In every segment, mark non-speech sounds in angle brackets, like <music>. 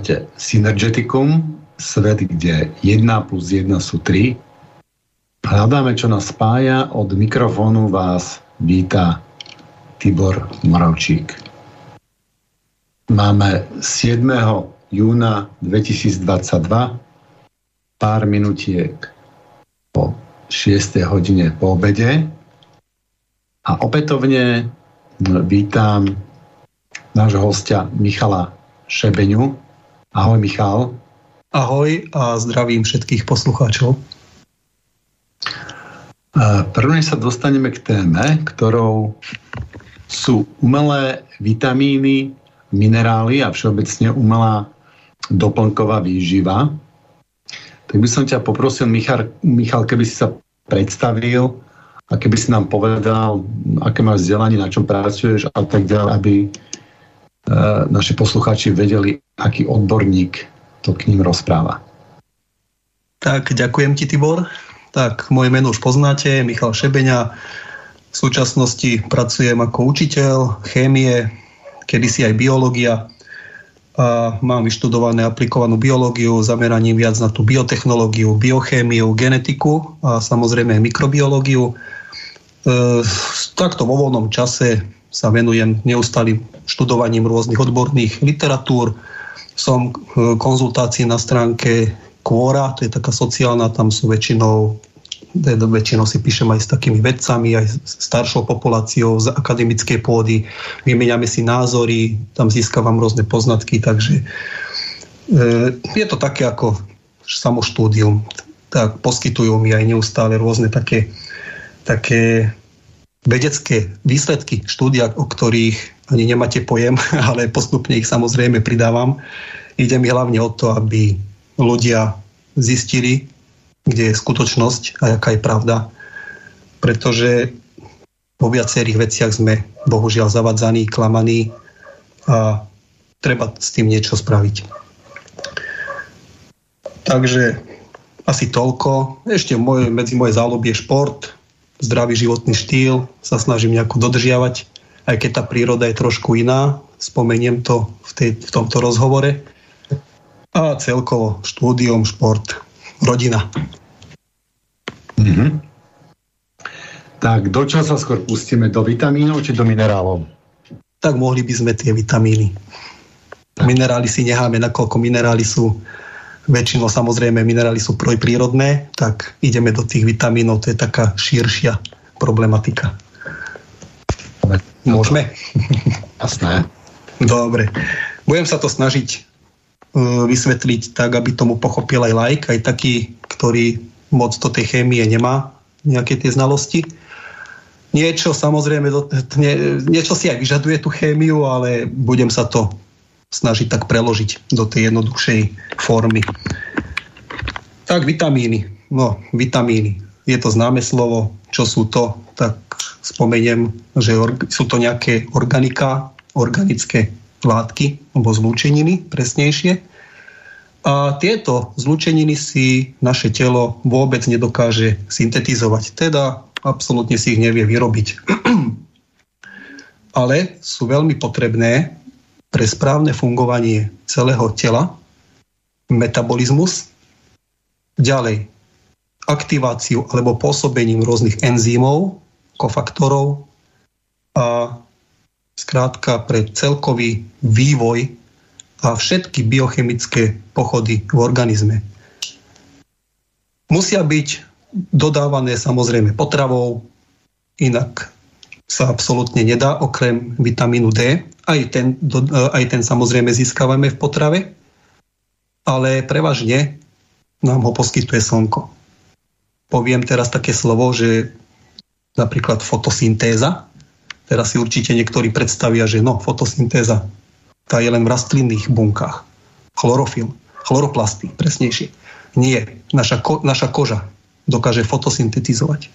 Počúvate Synergeticum, svet, kde 1 plus 1 sú 3. Hľadáme, čo nás spája. Od mikrofónu vás víta Tibor Moravčík. Máme 7. júna 2022, pár minutiek po 6. hodine po obede a opätovne vítam nášho hostia Michala Šebeňu. Ahoj Michal. Ahoj a zdravím všetkých poslucháčov. Prvne sa dostaneme k téme, ktorou sú umelé vitamíny, minerály a všeobecne umelá doplnková výživa. Tak by som ťa poprosil, Michal, Michal keby si sa predstavil a keby si nám povedal, aké máš vzdelanie, na čom pracuješ a tak ďalej, aby E, naši poslucháči vedeli, aký odborník to k ním rozpráva. Tak, ďakujem ti, Tibor. Tak, moje meno už poznáte, Michal Šebeňa. V súčasnosti pracujem ako učiteľ chémie, kedysi aj biológia. A mám vyštudované aplikovanú biológiu, zameraním viac na tú biotechnológiu, biochémiu, genetiku a samozrejme aj mikrobiológiu. E, takto vo voľnom čase sa venujem neustálým študovaním rôznych odborných literatúr. Som konzultácii na stránke Quora, to je taká sociálna, tam sú väčšinou väčšinou si píšem aj s takými vedcami, aj s staršou populáciou z akademickej pôdy. Vymeniame si názory, tam získavam rôzne poznatky, takže e, je to také ako samoštúdium. Tak poskytujú mi aj neustále rôzne také, také vedecké výsledky štúdia, o ktorých ani nemáte pojem, <laughs> ale postupne ich samozrejme pridávam. Ide mi hlavne o to, aby ľudia zistili, kde je skutočnosť a aká je pravda. Pretože vo viacerých veciach sme bohužiaľ zavadzaní, klamaní a treba s tým niečo spraviť. Takže asi toľko. Ešte moje, medzi moje záľuby je šport, zdravý životný štýl sa snažím nejako dodržiavať, aj keď tá príroda je trošku iná, spomeniem to v, tej, v tomto rozhovore. A celkovo štúdium, šport, rodina. Mm-hmm. Tak do sa skôr pustíme? Do vitamínov či do minerálov? Tak mohli by sme tie vitamíny. Minerály si necháme, nakoľko minerály sú väčšinou samozrejme minerály sú prírodné, tak ideme do tých vitamínov, to je taká širšia problematika. Môžeme? Jasné. Dobre. Budem sa to snažiť uh, vysvetliť tak, aby tomu pochopil aj like, aj taký, ktorý moc do tej chémie nemá nejaké tie znalosti. Niečo samozrejme, nie, niečo si aj vyžaduje tú chémiu, ale budem sa to snažiť tak preložiť do tej jednoduchšej formy. Tak vitamíny. No, vitamíny. Je to známe slovo. Čo sú to? Tak spomeniem, že sú to nejaké organika, organické látky alebo zlúčeniny, presnejšie. A tieto zlúčeniny si naše telo vôbec nedokáže syntetizovať. Teda absolútne si ich nevie vyrobiť. <clears throat> Ale sú veľmi potrebné pre správne fungovanie celého tela, metabolizmus, ďalej aktiváciu alebo pôsobením rôznych enzýmov, kofaktorov a skrátka pre celkový vývoj a všetky biochemické pochody v organizme. Musia byť dodávané samozrejme potravou, inak sa absolútne nedá, okrem vitamínu D. Aj ten, do, aj ten samozrejme získavame v potrave, ale prevažne nám ho poskytuje slnko. Poviem teraz také slovo, že napríklad fotosyntéza. Teraz si určite niektorí predstavia, že no, fotosyntéza, tá je len v rastlinných bunkách. Chlorofil, chloroplasty, presnejšie. Nie, naša, ko, naša koža dokáže fotosyntetizovať.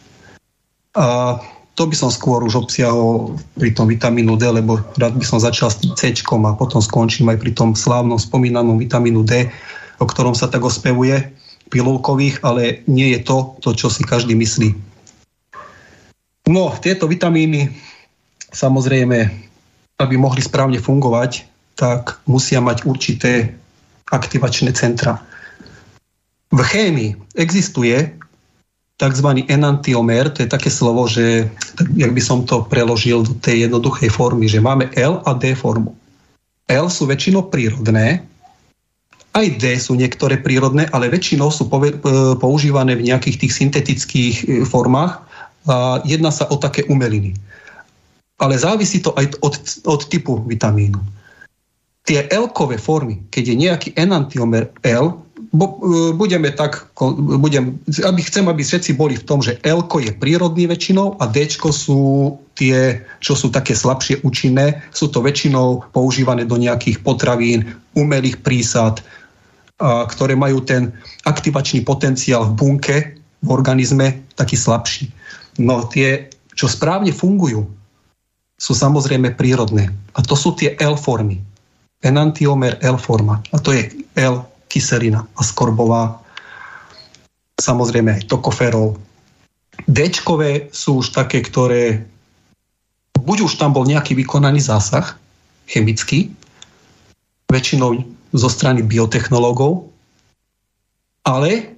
A to by som skôr už obsiahol pri tom vitamínu D, lebo rád by som začal s C a potom skončím aj pri tom slávnom spomínanom vitamínu D, o ktorom sa tak ospevuje, pilulkových, ale nie je to, to, čo si každý myslí. No, tieto vitamíny, samozrejme, aby mohli správne fungovať, tak musia mať určité aktivačné centra. V chémii existuje tzv. enantiomer, to je také slovo, že, jak by som to preložil do tej jednoduchej formy, že máme L a D formu. L sú väčšinou prírodné, aj D sú niektoré prírodné, ale väčšinou sú e, používané v nejakých tých syntetických e, formách a jedná sa o také umeliny. Ale závisí to aj od, od typu vitamínu. Tie L-kové formy, keď je nejaký enantiomer L, bo, e, budeme tak, budem, aby chcem, aby všetci boli v tom, že L je prírodný väčšinou a D sú tie, čo sú také slabšie účinné, sú to väčšinou používané do nejakých potravín, umelých prísad, a, ktoré majú ten aktivačný potenciál v bunke, v organizme, taký slabší. No tie, čo správne fungujú, sú samozrejme prírodné. A to sú tie L formy. Enantiomer L forma. A to je L kyselina skorbová, samozrejme aj tokoferol. d sú už také, ktoré buď už tam bol nejaký vykonaný zásah chemický, väčšinou zo strany biotechnológov, ale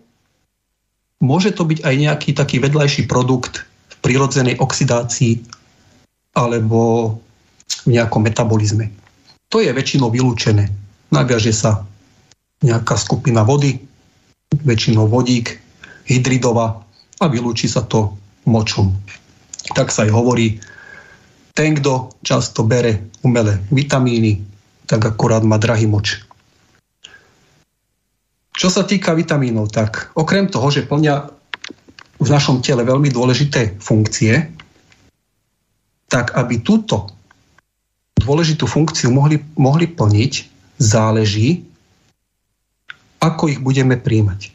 môže to byť aj nejaký taký vedľajší produkt v prirodzenej oxidácii alebo v nejakom metabolizme. To je väčšinou vylúčené. Naviaže sa nejaká skupina vody, väčšinou vodík, hydridova a vylúči sa to močom. Tak sa aj hovorí, ten, kto často bere umelé vitamíny, tak akurát má drahý moč. Čo sa týka vitamínov, tak okrem toho, že plňa v našom tele veľmi dôležité funkcie, tak aby túto dôležitú funkciu mohli, mohli plniť, záleží ako ich budeme príjmať.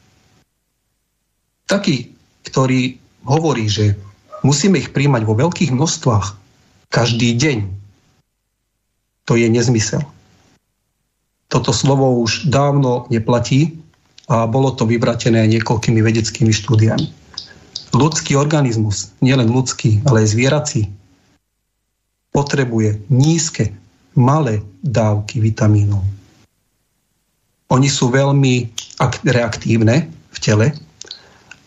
Taký, ktorý hovorí, že musíme ich príjmať vo veľkých množstvách každý deň, to je nezmysel. Toto slovo už dávno neplatí a bolo to vyvratené niekoľkými vedeckými štúdiami. Ľudský organizmus, nielen ľudský, ale aj zvierací, potrebuje nízke, malé dávky vitamínov oni sú veľmi reaktívne v tele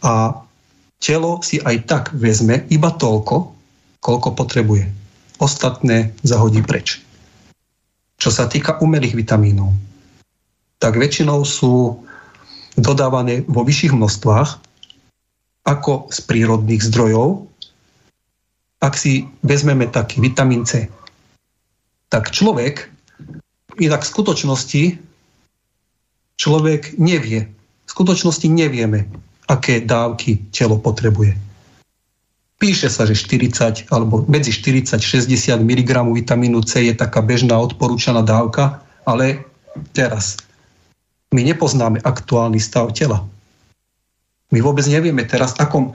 a telo si aj tak vezme iba toľko, koľko potrebuje. Ostatné zahodí preč. Čo sa týka umelých vitamínov, tak väčšinou sú dodávané vo vyšších množstvách ako z prírodných zdrojov. Ak si vezmeme taký vitamín C, tak človek inak v skutočnosti človek nevie. V skutočnosti nevieme, aké dávky telo potrebuje. Píše sa, že 40 alebo medzi 40-60 mg vitamínu C je taká bežná odporúčaná dávka, ale teraz my nepoznáme aktuálny stav tela. My vôbec nevieme teraz, akom,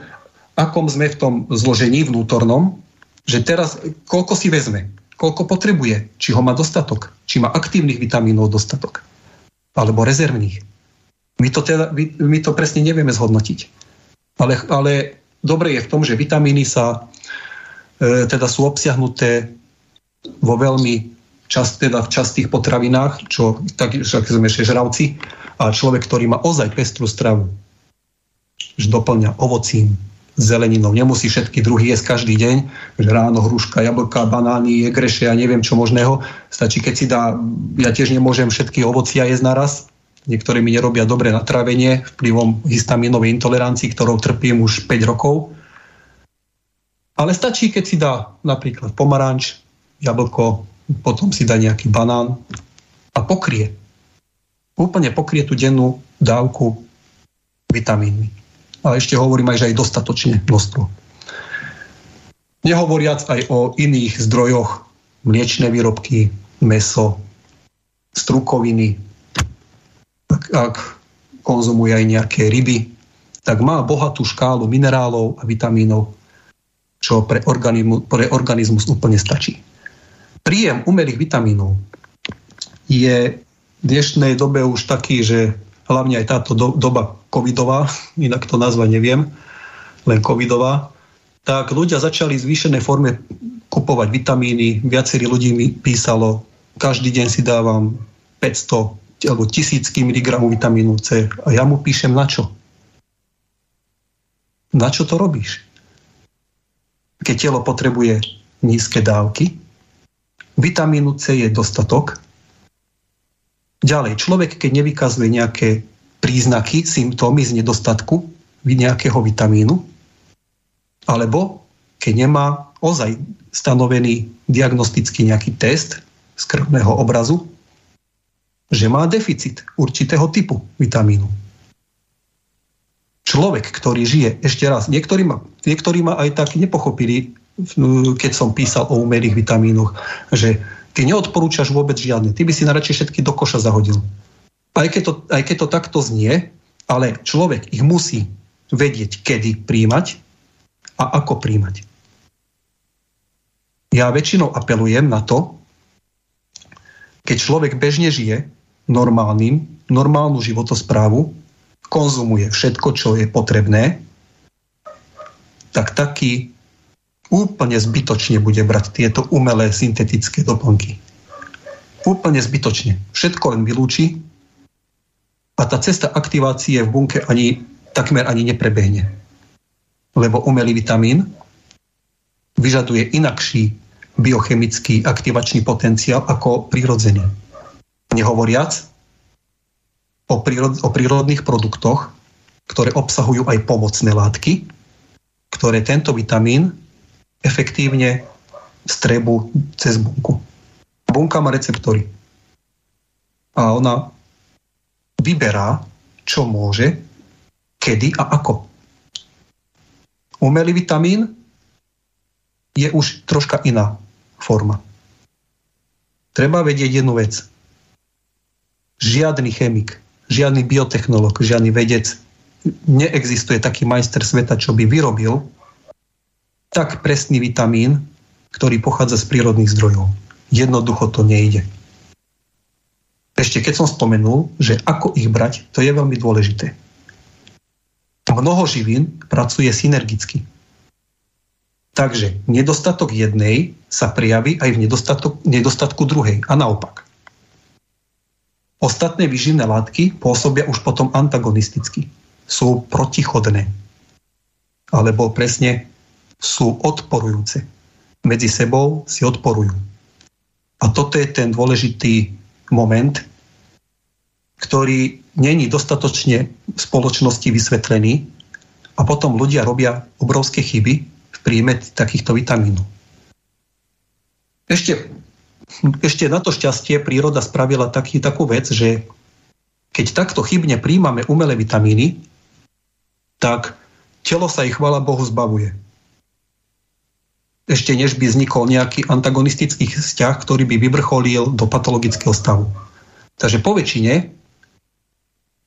akom sme v tom zložení vnútornom, že teraz koľko si vezme, koľko potrebuje, či ho má dostatok, či má aktívnych vitamínov dostatok alebo rezervných. My to, teda, my to presne nevieme zhodnotiť. Ale, ale dobre je v tom, že vitamíny sa e, teda sú obsiahnuté vo veľmi čas, teda v častých potravinách, čo tak, však sme ešte žravci, a človek, ktorý má ozaj pestru stravu, že doplňa ovocím, zeleninou. Nemusí všetky druhy jesť každý deň, že ráno hruška, jablka, banány, jegreše a neviem čo možného. Stačí, keď si dá, ja tiež nemôžem všetky ovocia jesť naraz, niektoré mi nerobia dobre na trávenie vplyvom histamínovej intolerancii, ktorou trpím už 5 rokov. Ale stačí, keď si dá napríklad pomaranč, jablko, potom si dá nejaký banán a pokrie. Úplne pokrie tú dennú dávku vitamínmi ale ešte hovorím aj, že aj dostatočne množstvo. Nehovoriac aj o iných zdrojoch, mliečne výrobky, meso, strukoviny, ak, ak konzumuje aj nejaké ryby, tak má bohatú škálu minerálov a vitamínov, čo pre organizmus, pre organizmus úplne stačí. Príjem umelých vitamínov je v dnešnej dobe už taký, že hlavne aj táto do, doba covidová, inak to nazva neviem, len covidová, tak ľudia začali v zvýšenej forme kupovať vitamíny. Viacerí ľudí mi písalo každý deň si dávam 500 alebo tisícky miligramov vitamínu C a ja mu píšem na čo? Na čo to robíš? Keď telo potrebuje nízke dávky, vitamínu C je dostatok. Ďalej, človek, keď nevykazuje nejaké príznaky, symptómy z nedostatku nejakého vitamínu, alebo keď nemá ozaj stanovený diagnostický nejaký test z krvného obrazu, že má deficit určitého typu vitamínu. Človek, ktorý žije, ešte raz, niektorí ma, niektorí ma aj tak nepochopili, keď som písal o umelých vitamínoch, že ty neodporúčaš vôbec žiadne, ty by si najradšej všetky do koša zahodil. Aj keď, to, aj keď to takto znie, ale človek ich musí vedieť, kedy príjmať a ako príjmať. Ja väčšinou apelujem na to, keď človek bežne žije normálnym, normálnu životosprávu, konzumuje všetko, čo je potrebné, tak taký úplne zbytočne bude brať tieto umelé syntetické doplnky. Úplne zbytočne. Všetko len vylúči a tá cesta aktivácie v bunke ani, takmer ani neprebehne. Lebo umelý vitamín vyžaduje inakší biochemický aktivačný potenciál ako prírodzený. Nehovoriac o, prírod, o prírodných produktoch, ktoré obsahujú aj pomocné látky, ktoré tento vitamín efektívne strebu cez bunku. Bunka má receptory. A ona vyberá, čo môže, kedy a ako. Umelý vitamín je už troška iná forma. Treba vedieť jednu vec. Žiadny chemik, žiadny biotechnolog, žiadny vedec neexistuje taký majster sveta, čo by vyrobil tak presný vitamín, ktorý pochádza z prírodných zdrojov. Jednoducho to nejde. Ešte keď som spomenul, že ako ich brať, to je veľmi dôležité. Mnoho živín pracuje synergicky. Takže nedostatok jednej sa prijaví aj v nedostatku druhej a naopak. Ostatné vyživné látky pôsobia už potom antagonisticky. Sú protichodné. Alebo presne sú odporujúce. Medzi sebou si odporujú. A toto je ten dôležitý moment, ktorý není dostatočne v spoločnosti vysvetlený a potom ľudia robia obrovské chyby, príjme takýchto vitamínov. Ešte, ešte na to šťastie príroda spravila taký, takú vec, že keď takto chybne príjmame umelé vitamíny, tak telo sa ich, chvala Bohu, zbavuje. Ešte než by vznikol nejaký antagonistický vzťah, ktorý by vyvrcholil do patologického stavu. Takže po väčšine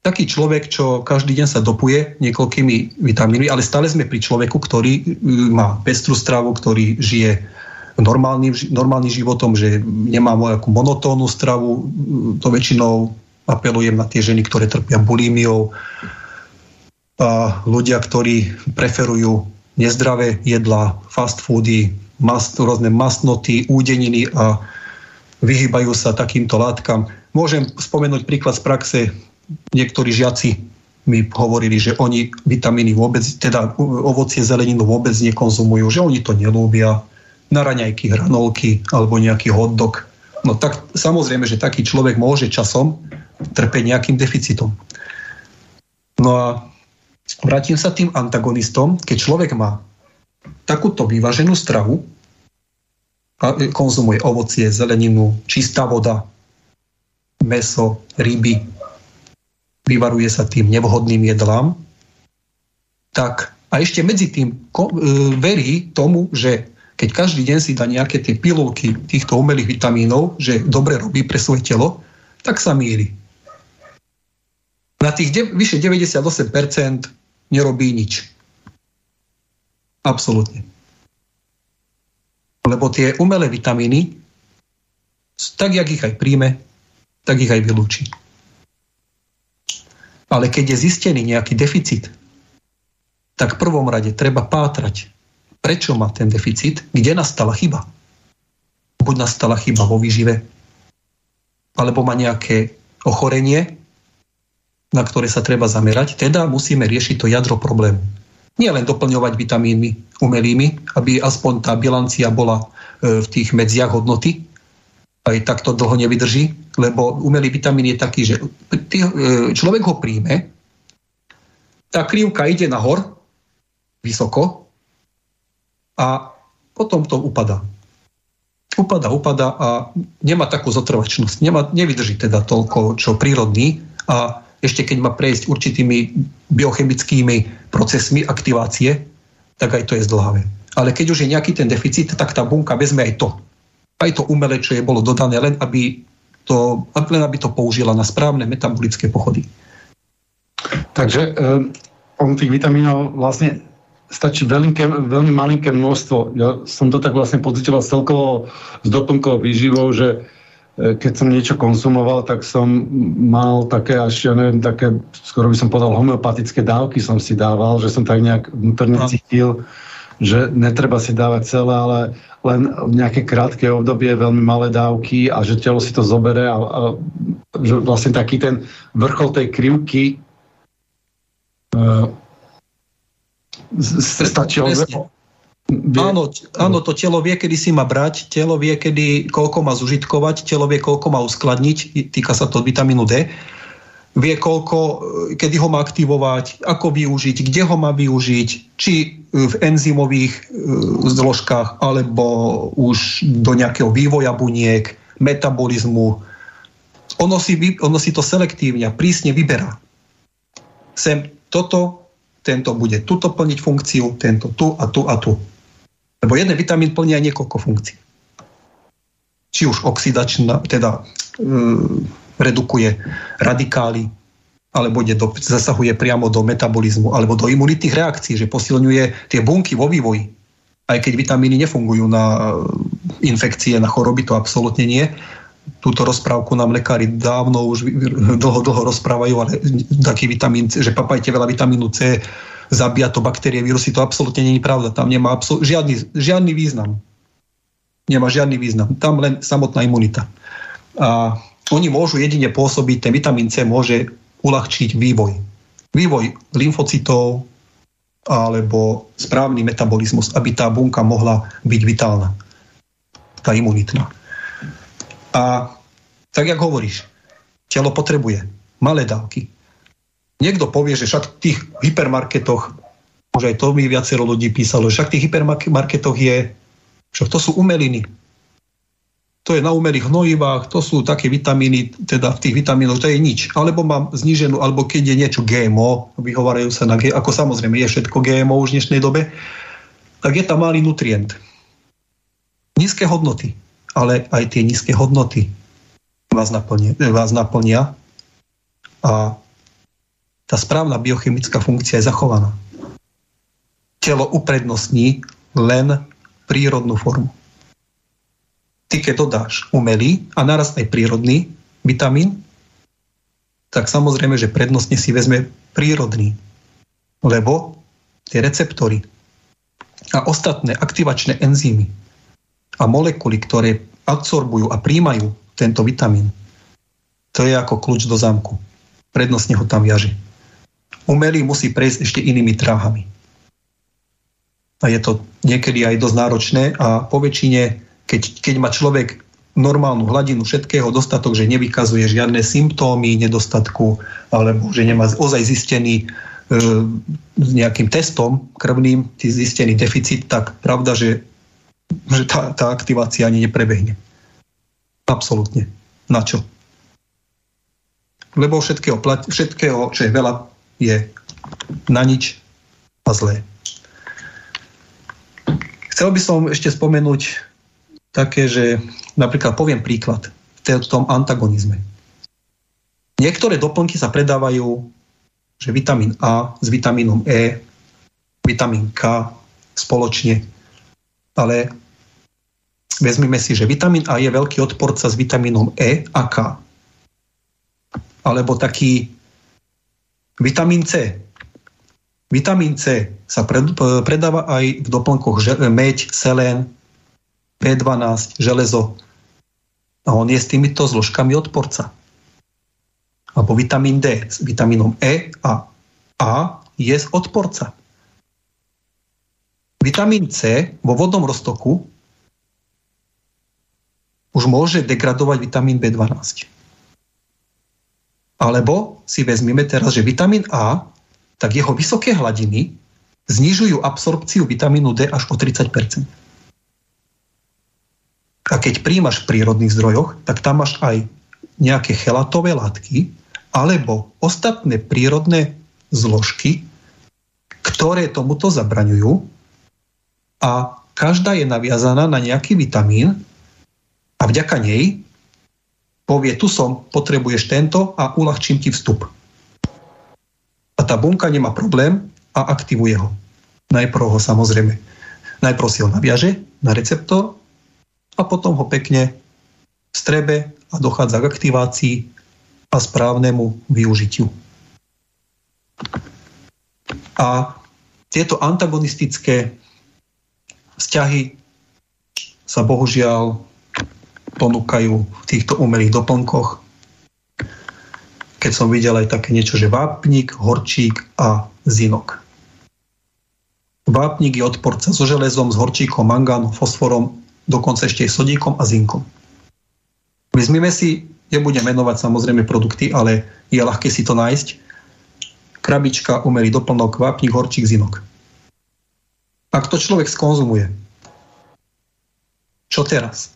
taký človek, čo každý deň sa dopuje niekoľkými vitamínmi, ale stále sme pri človeku, ktorý e, má pestrú stravu, ktorý žije normálnym, normálnym životom, že nemá nejakú monotónnu stravu. To väčšinou apelujem na tie ženy, ktoré trpia bulímiou. A ľudia, ktorí preferujú nezdravé jedlá, fast foody, mast, rôzne masnoty, údeniny a vyhýbajú sa takýmto látkam. Môžem spomenúť príklad z praxe niektorí žiaci mi hovorili, že oni vitamíny vôbec, teda ovocie, zeleninu vôbec nekonzumujú, že oni to nelúbia, na raňajky, hranolky alebo nejaký hotdog. No tak samozrejme, že taký človek môže časom trpeť nejakým deficitom. No a vrátim sa tým antagonistom, keď človek má takúto vyváženú stravu a konzumuje ovocie, zeleninu, čistá voda, meso, ryby, vyvaruje sa tým nevhodným jedlám, tak a ešte medzi tým e, verí tomu, že keď každý deň si dá nejaké tie pilulky týchto umelých vitamínov, že dobre robí pre svoje telo, tak sa míli. Na tých de- vyše 98% nerobí nič. Absolutne. Lebo tie umelé vitamíny, tak jak ich aj príjme, tak ich aj vylúči. Ale keď je zistený nejaký deficit, tak v prvom rade treba pátrať, prečo má ten deficit, kde nastala chyba. Buď nastala chyba vo výžive, alebo má nejaké ochorenie, na ktoré sa treba zamerať, teda musíme riešiť to jadro problému. Nie len doplňovať vitamínmi umelými, aby aspoň tá bilancia bola e, v tých medziach hodnoty, aj takto dlho nevydrží, lebo umelý vitamín je taký, že e, človek ho príjme, tá krivka ide nahor, vysoko, a potom to upada. Upada, upada a nemá takú zotrvačnosť. Nemá, nevydrží teda toľko, čo prírodný a ešte keď má prejsť určitými biochemickými procesmi aktivácie, tak aj to je zdlhavé. Ale keď už je nejaký ten deficit, tak tá bunka vezme aj to. Aj to je bolo dodané, len aby to, len aby to použila na správne metabolické pochody. Takže um, on tých vitamínov vlastne stačí veľké, veľmi malinké množstvo. Ja som to tak vlastne pocitoval celkovo s doplnkovou výživou, že E, keď som niečo konzumoval, tak som mal také až, ja neviem, také, skoro by som povedal, homeopatické dávky som si dával, že som tak nejak vnútorne cítil, že netreba si dávať celé, ale len v nejaké krátke obdobie veľmi malé dávky a že telo si to zobere a, a že vlastne taký ten vrchol tej krivky uh, stačil, Vie... Áno, áno, to telo vie, kedy si má brať, telo vie, kedy, koľko má zužitkovať, telo vie, koľko má uskladniť, týka sa to vitamínu D, vie, koľko, kedy ho má aktivovať, ako využiť, kde ho má využiť, či v enzymových e, zložkách, alebo už do nejakého vývoja buniek, metabolizmu. Ono si, ono si to selektívne prísne vyberá. Sem toto, tento bude tuto plniť funkciu, tento tu a tu a tu. Lebo jeden vitamín plní aj niekoľko funkcií. Či už oxidačná, teda e, redukuje radikály, alebo ide do, zasahuje priamo do metabolizmu, alebo do imunitných reakcií, že posilňuje tie bunky vo vývoji. Aj keď vitamíny nefungujú na e, infekcie, na choroby, to absolútne nie. Túto rozprávku nám lekári dávno už dlho, dlho rozprávajú, ale taký vitamín že papajte veľa vitamínu C, zabíja to baktérie, vírusy, to absolútne není pravda. Tam nemá absol- žiadny, žiadny význam. Nemá žiadny význam. Tam len samotná imunita. A oni môžu jedine pôsobiť, ten vitamín C môže uľahčiť vývoj. Vývoj lymfocytov alebo správny metabolizmus, aby tá bunka mohla byť vitálna. Tá imunitná. A tak, jak hovoríš, telo potrebuje malé dávky, Niekto povie, že však v tých hypermarketoch, už aj to mi viacero ľudí písalo, že však v tých hypermarketoch je, však to sú umeliny. To je na umelých hnojivách, to sú také vitamíny, teda v tých vitamínoch to je nič. Alebo mám zníženú, alebo keď je niečo GMO, vyhovárajú sa na ako samozrejme je všetko GMO už v dnešnej dobe, tak je tam malý nutrient. Nízke hodnoty, ale aj tie nízke hodnoty vás naplnia, vás naplnia a tá správna biochemická funkcia je zachovaná. Telo uprednostní len prírodnú formu. Ty keď dodáš umelý a naraz aj prírodný vitamín, tak samozrejme, že prednostne si vezme prírodný. Lebo tie receptory a ostatné aktivačné enzymy a molekuly, ktoré absorbujú a príjmajú tento vitamín, to je ako kľúč do zámku. Prednostne ho tam viaže umelý musí prejsť ešte inými dráhami. A je to niekedy aj dosť náročné a po väčšine, keď, keď má človek normálnu hladinu všetkého, dostatok, že nevykazuje žiadne symptómy nedostatku, alebo že nemá ozaj zistený e, nejakým testom krvným zistený deficit, tak pravda, že, že tá, tá aktivácia ani neprebehne. Absolútne. Na čo? Lebo všetkého, všetkého, čo je veľa, je na nič a zlé. Chcel by som ešte spomenúť také, že napríklad poviem príklad v tom antagonizme. Niektoré doplnky sa predávajú, že vitamín A s vitamínom E, vitamín K spoločne, ale vezmime si, že vitamín A je veľký odporca s vitamínom E a K. Alebo taký Vitamín C. Vitamín C sa predáva aj v doplnkoch meď, selén, B12, železo. A on je s týmito zložkami odporca. Alebo vitamín D s vitamínom E a A je z odporca. Vitamín C vo vodnom roztoku už môže degradovať vitamín B12. Alebo si vezmeme teraz, že vitamín A, tak jeho vysoké hladiny znižujú absorpciu vitamínu D až o 30 A keď príjmaš v prírodných zdrojoch, tak tam máš aj nejaké chelatové látky alebo ostatné prírodné zložky, ktoré tomuto zabraňujú a každá je naviazaná na nejaký vitamín a vďaka nej povie, tu som, potrebuješ tento a uľahčím ti vstup. A tá bunka nemá problém a aktivuje ho. Najprv ho samozrejme, najprv si ho naviaže na receptor a potom ho pekne strebe a dochádza k aktivácii a správnemu využitiu. A tieto antagonistické vzťahy sa bohužiaľ ponúkajú v týchto umelých doplnkoch. Keď som videl aj také niečo, že vápnik, horčík a zinok. Vápnik je odporca so železom, s horčíkom, mangánom, fosforom, dokonca ešte aj sodíkom a zinkom. Vezmime si, nebudem menovať samozrejme produkty, ale je ľahké si to nájsť. Krabička, umelý doplnok, vápnik, horčík, zinok. Ak to človek skonzumuje, čo teraz?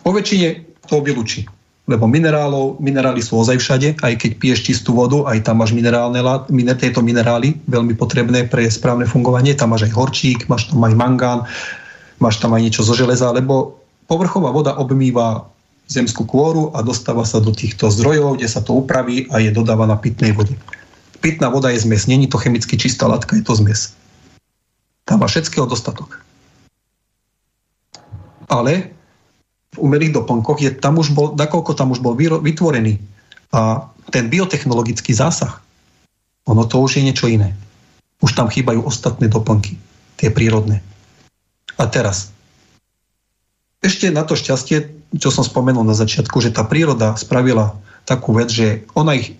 Po väčšine to vylúči. Lebo minerálov, minerály sú ozaj všade, aj keď piješ čistú vodu, aj tam máš minerálne miner, tieto minerály, veľmi potrebné pre správne fungovanie. Tam máš aj horčík, máš tam aj mangán, máš tam aj niečo zo železa, lebo povrchová voda obmýva zemskú kôru a dostáva sa do týchto zdrojov, kde sa to upraví a je dodávaná pitnej vode. Pitná voda je zmes, není to chemicky čistá látka, je to zmes. Tam má všetkého dostatok. Ale v umelých doplnkoch, je, tam už bol, nakoľko tam už bol vytvorený a ten biotechnologický zásah, ono to už je niečo iné. Už tam chýbajú ostatné doplnky, tie prírodné. A teraz, ešte na to šťastie, čo som spomenul na začiatku, že tá príroda spravila takú vec, že ona ich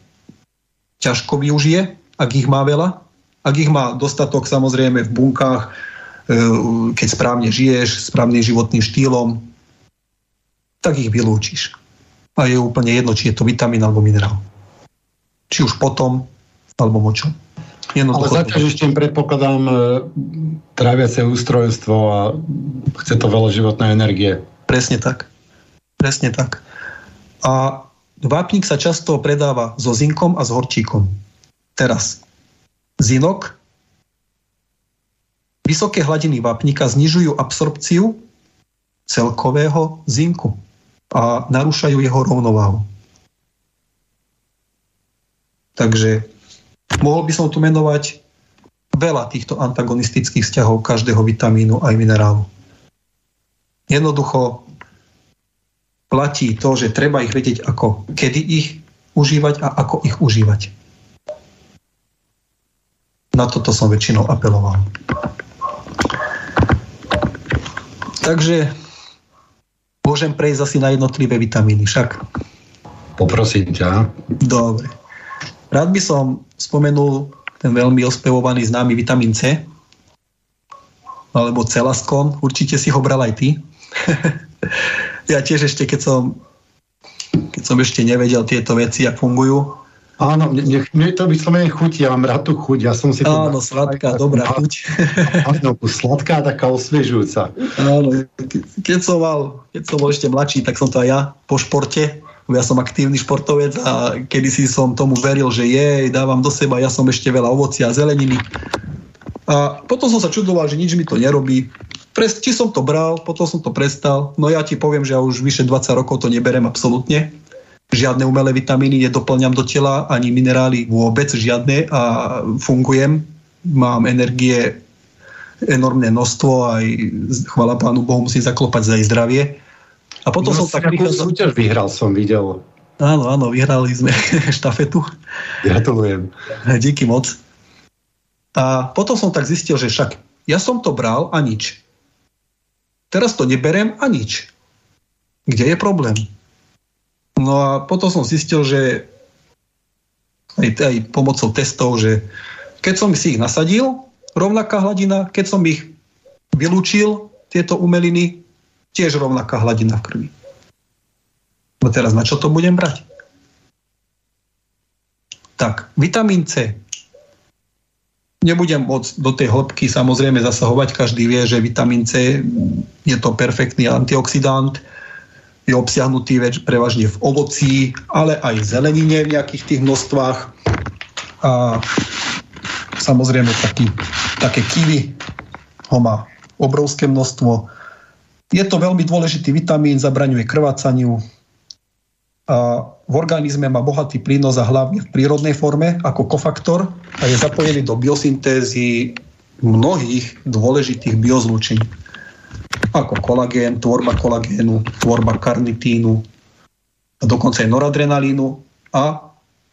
ťažko využije, ak ich má veľa, ak ich má dostatok samozrejme v bunkách, e, keď správne žiješ, správnym životným štýlom, tak ich vylúčiš. A je úplne jedno, či je to vitamín alebo minerál. Či už potom, alebo močom. Ale zaťažištím predpokladám e, tráviace ústrojstvo a chce to veľa životnej energie. Presne tak. Presne tak. A vápnik sa často predáva so zinkom a s horčíkom. Teraz. Zinok. Vysoké hladiny vápnika znižujú absorpciu celkového zinku a narúšajú jeho rovnováhu. Takže mohol by som tu menovať veľa týchto antagonistických vzťahov každého vitamínu aj minerálu. Jednoducho platí to, že treba ich vedieť, ako, kedy ich užívať a ako ich užívať. Na toto som väčšinou apeloval. Takže Môžem prejsť asi na jednotlivé vitamíny však. Poprosím ťa. Dobre. Rád by som spomenul ten veľmi ospevovaný známy vitamín C, alebo celaskon. Určite si ho bral aj ty. <laughs> ja tiež ešte, keď som, keď som ešte nevedel tieto veci, ako fungujú, Áno, mne, mne to vyslovene chutí, ja mám rád tú chuť. Ja som si Áno, sladká, dobrá chuť. <laughs> Áno, sladká, taká osviežujúca. Áno, keď som, mal, keď som bol ešte mladší, tak som to aj ja po športe, ja som aktívny športovec a kedysi som tomu veril, že je, dávam do seba, ja som ešte veľa ovocia a zeleniny. A potom som sa čudoval, že nič mi to nerobí. Prest, či som to bral, potom som to prestal. No ja ti poviem, že ja už vyše 20 rokov to neberem absolútne žiadne umelé vitamíny nedoplňam do tela, ani minerály vôbec žiadne a fungujem. Mám energie enormné množstvo, aj chvala pánu Bohu musím zaklopať za jej zdravie. A potom no, som tak prichádzal... súťaž vyhral, som videl. Áno, áno, vyhrali sme <laughs> štafetu. Gratulujem. Díky moc. A potom som tak zistil, že však ja som to bral a nič. Teraz to neberem a nič. Kde je problém? No a potom som zistil, že aj, aj pomocou testov, že keď som si ich nasadil, rovnaká hladina, keď som ich vylúčil, tieto umeliny, tiež rovnaká hladina v krvi. No teraz na čo to budem brať? Tak, vitamín C. Nebudem moc do tej hĺbky samozrejme zasahovať, každý vie, že vitamín C je to perfektný antioxidant, je obsiahnutý prevažne v ovocí, ale aj v zelenine v nejakých tých množstvách. A samozrejme taký, také kivy ho má obrovské množstvo. Je to veľmi dôležitý vitamín, zabraňuje krvácaniu. A v organizme má bohatý prínos a hlavne v prírodnej forme ako kofaktor a je zapojený do biosyntézy mnohých dôležitých biozlúčení ako kolagén, tvorba kolagénu, tvorba karnitínu, a dokonca aj noradrenalínu a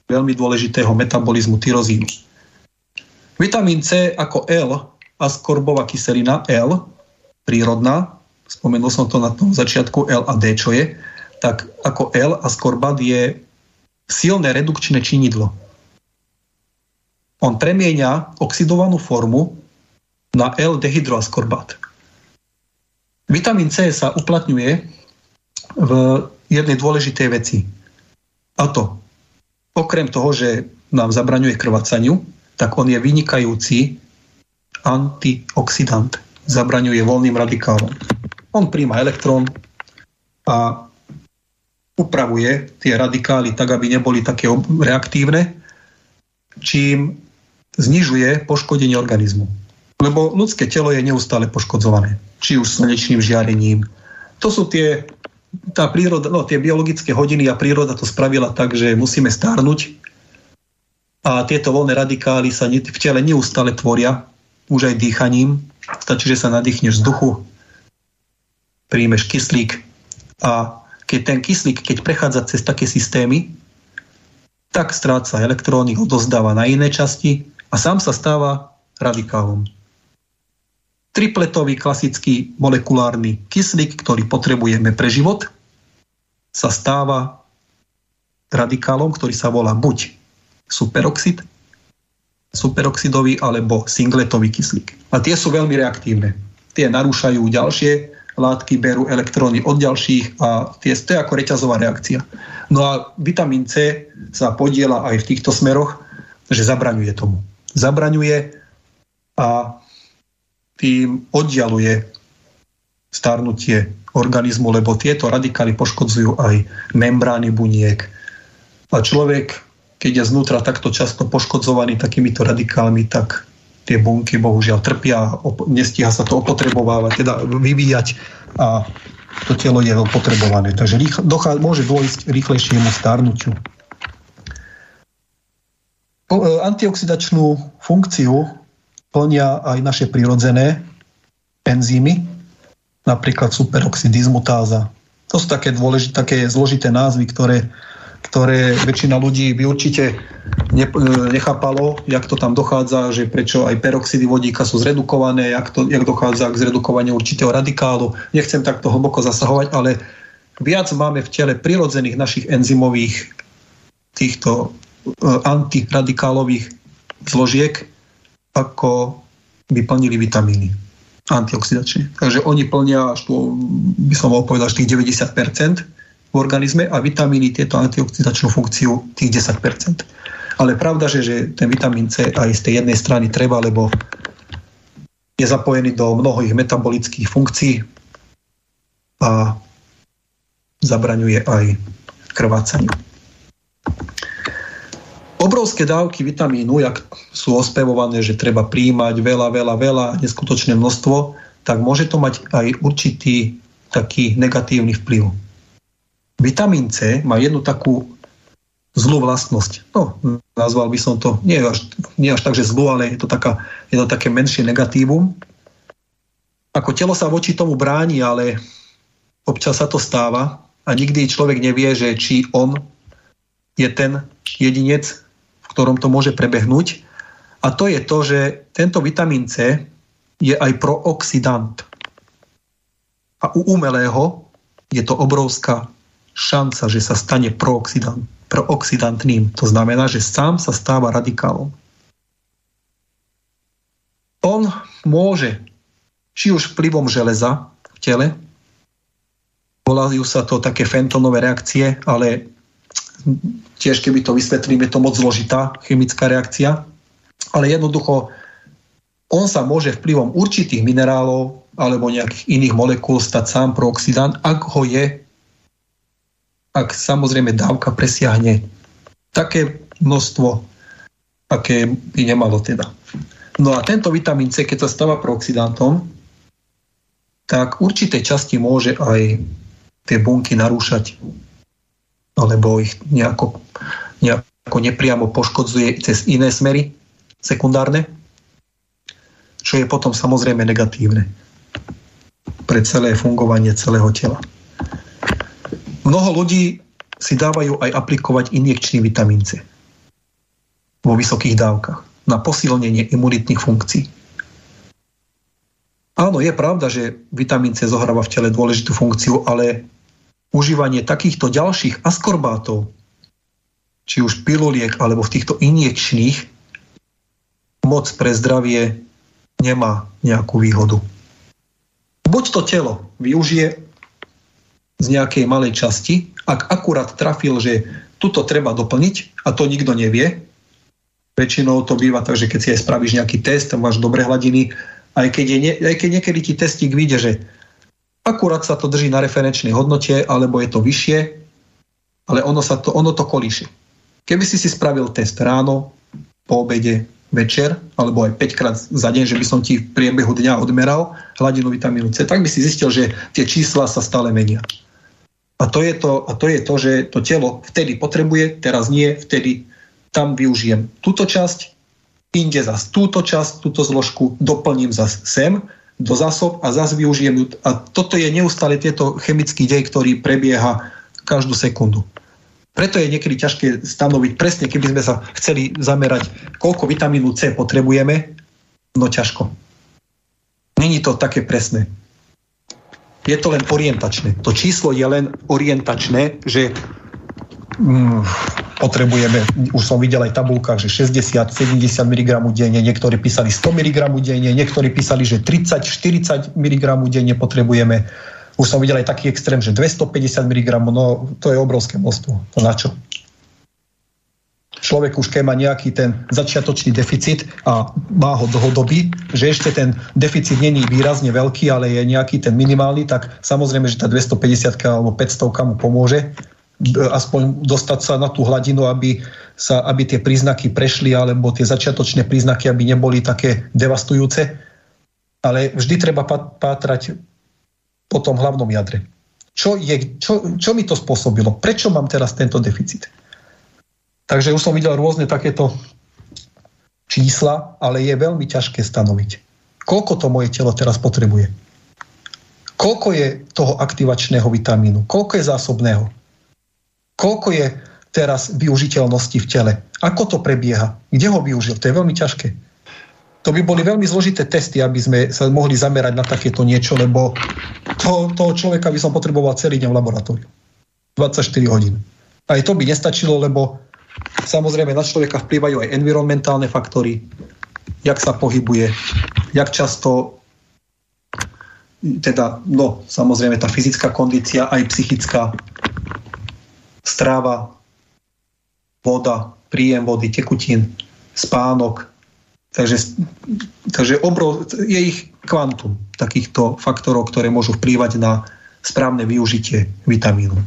veľmi dôležitého metabolizmu tyrozínu. Vitamín C ako L askorbová kyselina L, prírodná, spomenul som to na tom začiatku L a D, čo je, tak ako L askorbat je silné redukčné činidlo. On premieňa oxidovanú formu na L-dehydroaskorbat. Vitamín C sa uplatňuje v jednej dôležitej veci. A to, okrem toho, že nám zabraňuje krvácaniu, tak on je vynikajúci antioxidant. Zabraňuje voľným radikálom. On príjma elektrón a upravuje tie radikály tak, aby neboli také reaktívne, čím znižuje poškodenie organizmu. Lebo ľudské telo je neustále poškodzované. Či už slnečným žiarením. To sú tie, tá príroda, no, tie biologické hodiny a príroda to spravila tak, že musíme stárnuť a tieto voľné radikály sa v tele neustále tvoria už aj dýchaním. Stačí, že sa nadýchneš vzduchu, príjmeš kyslík a keď ten kyslík, keď prechádza cez také systémy, tak stráca elektróny, odozdáva na iné časti a sám sa stáva radikálom. Tripletový klasický molekulárny kyslík, ktorý potrebujeme pre život, sa stáva radikálom, ktorý sa volá buď superoxid, superoxidový alebo singletový kyslík. A tie sú veľmi reaktívne. Tie narúšajú ďalšie látky, berú elektróny od ďalších a tie, to je ako reťazová reakcia. No a vitamín C sa podiela aj v týchto smeroch, že zabraňuje tomu. Zabraňuje a tým oddialuje starnutie organizmu, lebo tieto radikály poškodzujú aj membrány buniek. A človek keď je znútra takto často poškodzovaný takýmito radikálmi, tak tie bunky bohužiaľ trpia, nestíha sa to opotrebovávať, teda vyvíjať a to telo je potrebované. Takže rýchle, dochá, môže dôjsť rýchlejšiemu starnutiu. E, antioxidačnú funkciu plnia aj naše prirodzené enzymy, napríklad superoxidizmutáza. To sú také, dôležité, také zložité názvy, ktoré ktoré väčšina ľudí by určite ne, nechápalo, jak to tam dochádza, že prečo aj peroxidy vodíka sú zredukované, jak, to, jak dochádza k zredukovaniu určitého radikálu. Nechcem takto hlboko zasahovať, ale viac máme v tele prirodzených našich enzymových týchto e, antiradikálových zložiek, ako by plnili vitamíny antioxidačne. Takže oni plnia by som mohol povedať, až tých 90 v organizme a vitamíny tieto antioxidačnú funkciu tých 10%. Ale pravda, že, že ten vitamín C aj z tej jednej strany treba, lebo je zapojený do mnohých metabolických funkcií a zabraňuje aj krvácaniu. Obrovské dávky vitamínu, jak sú ospevované, že treba príjmať veľa, veľa, veľa, neskutočné množstvo, tak môže to mať aj určitý taký negatívny vplyv Vitamín C má jednu takú zlú vlastnosť. No, nazval by som to, nie až, nie až tak, že zlú, ale je to, taká, je to také menšie negatívum. Ako telo sa voči tomu bráni, ale občas sa to stáva a nikdy človek nevie, že či on je ten jedinec, v ktorom to môže prebehnúť. A to je to, že tento vitamín C je aj prooxidant. A u umelého je to obrovská šanca, že sa stane prooxidant, prooxidantným. To znamená, že sám sa stáva radikálom. On môže, či už vplyvom železa v tele, volajú sa to také fentonové reakcie, ale tiež keby to vysvetlím, je to moc zložitá chemická reakcia, ale jednoducho on sa môže vplyvom určitých minerálov alebo nejakých iných molekúl stať sám prooxidant, ak ho je, ak samozrejme dávka presiahne také množstvo, aké by nemalo teda. No a tento vitamín C, keď sa stáva prooxidantom, tak určité časti môže aj tie bunky narúšať alebo ich nejako, nejako nepriamo poškodzuje cez iné smery sekundárne, čo je potom samozrejme negatívne pre celé fungovanie celého tela. Mnoho ľudí si dávajú aj aplikovať injekčný vitamín C vo vysokých dávkach na posilnenie imunitných funkcií. Áno, je pravda, že vitamín C zohráva v tele dôležitú funkciu, ale užívanie takýchto ďalších askorbátov, či už piluliek alebo v týchto injekčných, moc pre zdravie nemá nejakú výhodu. Buď to telo využije z nejakej malej časti, ak akurát trafil, že tuto treba doplniť a to nikto nevie, Väčšinou to býva tak, že keď si aj spravíš nejaký test, máš dobré hladiny, aj keď, je, aj keď niekedy ti testík vyjde, že akurát sa to drží na referenčnej hodnote, alebo je to vyššie, ale ono, sa to, ono to kolíše. Keby si si spravil test ráno, po obede, večer, alebo aj 5 krát za deň, že by som ti v priebehu dňa odmeral hladinu vitamínu C, tak by si zistil, že tie čísla sa stále menia. A to je to, a to, je to že to telo vtedy potrebuje, teraz nie, vtedy tam využijem túto časť, inde zas túto časť, túto zložku, doplním zas sem do zásob a zase využijem. A toto je neustále tieto chemický dej, ktorý prebieha každú sekundu. Preto je niekedy ťažké stanoviť presne, keby sme sa chceli zamerať, koľko vitamínu C potrebujeme, no ťažko. Není to také presné. Je to len orientačné. To číslo je len orientačné, že mm, potrebujeme, už som videl aj tabulkách, že 60-70 mg denne, niektorí písali 100 mg denne, niektorí písali, že 30-40 mg denne potrebujeme. Už som videl aj taký extrém, že 250 mg, no to je obrovské množstvo. To na čo? Človek už keď má nejaký ten začiatočný deficit a má ho dlhodobý, že ešte ten deficit není výrazne veľký, ale je nejaký ten minimálny, tak samozrejme, že tá 250 alebo 500 mu pomôže aspoň dostať sa na tú hladinu, aby, sa, aby tie príznaky prešli, alebo tie začiatočné príznaky, aby neboli také devastujúce. Ale vždy treba pátrať po tom hlavnom jadre. Čo, je, čo, čo mi to spôsobilo? Prečo mám teraz tento deficit? Takže už som videl rôzne takéto čísla, ale je veľmi ťažké stanoviť. Koľko to moje telo teraz potrebuje? Koľko je toho aktivačného vitamínu? Koľko je zásobného? Koľko je teraz využiteľnosti v tele? Ako to prebieha? Kde ho využil? To je veľmi ťažké. To by boli veľmi zložité testy, aby sme sa mohli zamerať na takéto niečo, lebo to, toho človeka by som potreboval celý deň v laboratóriu. 24 hodín. Aj to by nestačilo, lebo samozrejme na človeka vplývajú aj environmentálne faktory, jak sa pohybuje, jak často teda, no, samozrejme tá fyzická kondícia, aj psychická, strava, voda, príjem vody, tekutín, spánok. Takže, takže obrov, je ich kvantum takýchto faktorov, ktoré môžu vplývať na správne využitie vitamínu.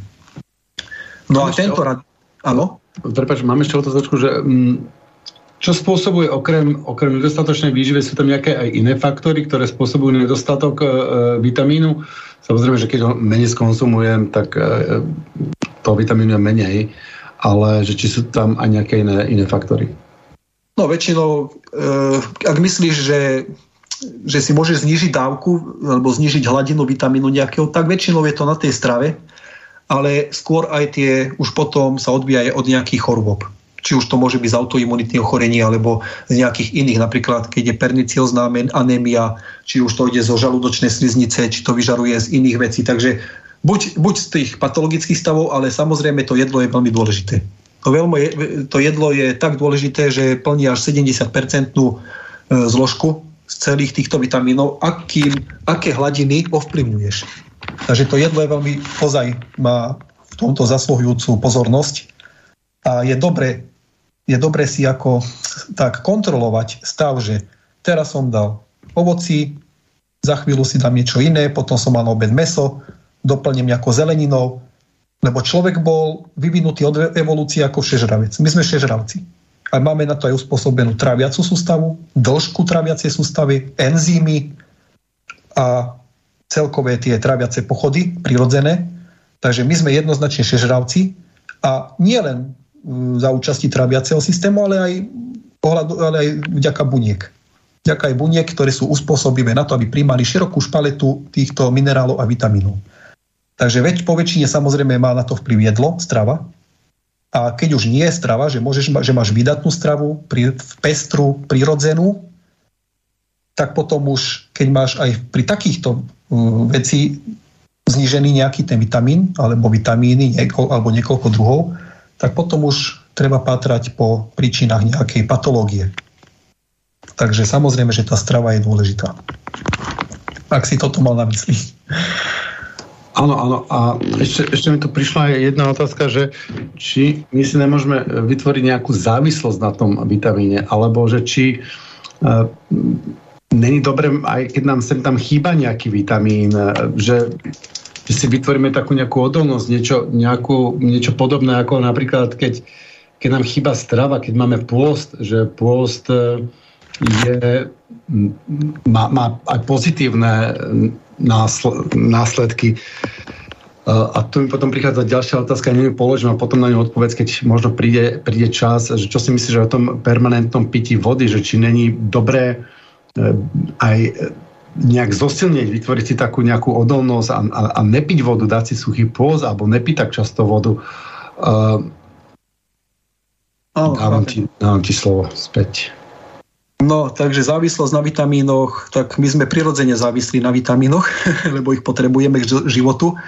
No a tento rad... Áno? Prepač, mám ešte otázočku, že mm, čo spôsobuje okrem, okrem nedostatočnej výživy, sú tam nejaké aj iné faktory, ktoré spôsobujú nedostatok e, vitamínu? Samozrejme, že keď ho menej skonsumujem, tak e, toho vitamínu je menej, ale že či sú tam aj nejaké iné, iné faktory. No väčšinou, e, ak myslíš, že, že si môžeš znižiť dávku alebo znižiť hladinu vitamínu nejakého, tak väčšinou je to na tej strave, ale skôr aj tie už potom sa odvíja od nejakých chorôb či už to môže byť z autoimunitných ochorení alebo z nejakých iných, napríklad keď je perniciozná anémia, či už to ide zo žalúdočnej sliznice, či to vyžaruje z iných vecí. Takže buď, buď z tých patologických stavov, ale samozrejme to jedlo je veľmi dôležité. To, veľmi, to jedlo je tak dôležité, že plní až 70% e, zložku z celých týchto vitamínov, akým, aké hladiny ovplyvňuješ. Takže to jedlo je veľmi, ozaj má v tomto zasluhujúcu pozornosť a je dobre, je dobre si ako tak kontrolovať stav, že teraz som dal ovoci, za chvíľu si dám niečo iné, potom som mal na obed meso, doplním nejakou zeleninou, lebo človek bol vyvinutý od evolúcie ako všežravec. My sme všežravci. A máme na to aj uspôsobenú traviacu sústavu, dĺžku traviacej sústavy, enzymy a celkové tie traviace pochody prirodzené. Takže my sme jednoznačne všežravci a nie len za účasti traviaceho systému, ale aj, pohľadu, ale aj vďaka buniek vďaka aj buniek, ktoré sú uspôsobivé na to, aby príjmali širokú špaletu týchto minerálov a vitamínov. Takže veď, po väčšine samozrejme má na to vplyv jedlo, strava. A keď už nie je strava, že, môžeš, že máš vydatnú stravu, pri, pestru, prirodzenú, tak potom už, keď máš aj pri takýchto veci znižený nejaký ten vitamín, alebo vitamíny, nieko, alebo niekoľko druhov, tak potom už treba pátrať po príčinách nejakej patológie. Takže samozrejme, že tá strava je dôležitá. Ak si toto mal na mysli. Áno, áno. A ešte, ešte mi tu prišla jedna otázka, že či my si nemôžeme vytvoriť nejakú závislosť na tom vitamíne, alebo že či uh, není dobre, aj keď nám sem tam chýba nejaký vitamín, uh, že, že si vytvoríme takú nejakú odolnosť, niečo, nejakú, niečo podobné ako napríklad, keď, keď nám chýba strava, keď máme pôst, že pôst uh, je, má, má aj pozitívne následky. A tu mi potom prichádza ďalšia otázka, neviem, položím a potom na ňu odpovedz, keď možno príde, príde čas, že čo si myslíš o tom permanentnom pití vody, že či není dobré e, aj nejak zosilnieť, vytvoriť si takú nejakú odolnosť a, a, a nepiť vodu, dať si suchý pôz alebo nepiť tak často vodu. Uh, dávam, ti, dávam ti slovo späť. No, takže závislosť na vitamínoch, tak my sme prirodzene závislí na vitamínoch, <laughs> lebo ich potrebujeme k životu.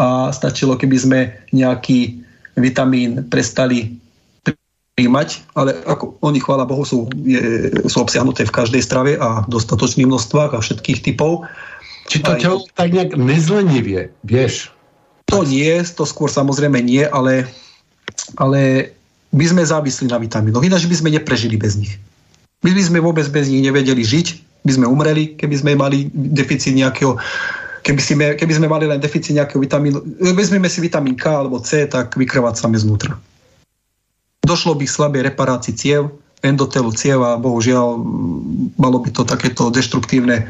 A stačilo, keby sme nejaký vitamín prestali príjmať, ale ako oni, chvála Bohu, sú, je, sú obsiahnuté v každej strave a v dostatočných množstvách a všetkých typov. Či to telo tak nejak nezlenivie, vieš? To nie, to skôr samozrejme nie, ale, ale my sme závislí na vitamínoch, ináč by sme neprežili bez nich. My by sme vôbec bez nich nevedeli žiť, by sme umreli, keby sme mali deficit nejakého keby, si, keby sme mali len deficit nejakého vitamínu, vezmeme si vitamín K alebo C, tak vykrvácame znútra. Došlo by k slabej reparácii ciev, endotelu cieva, bohužiaľ malo by to takéto deštruktívne e,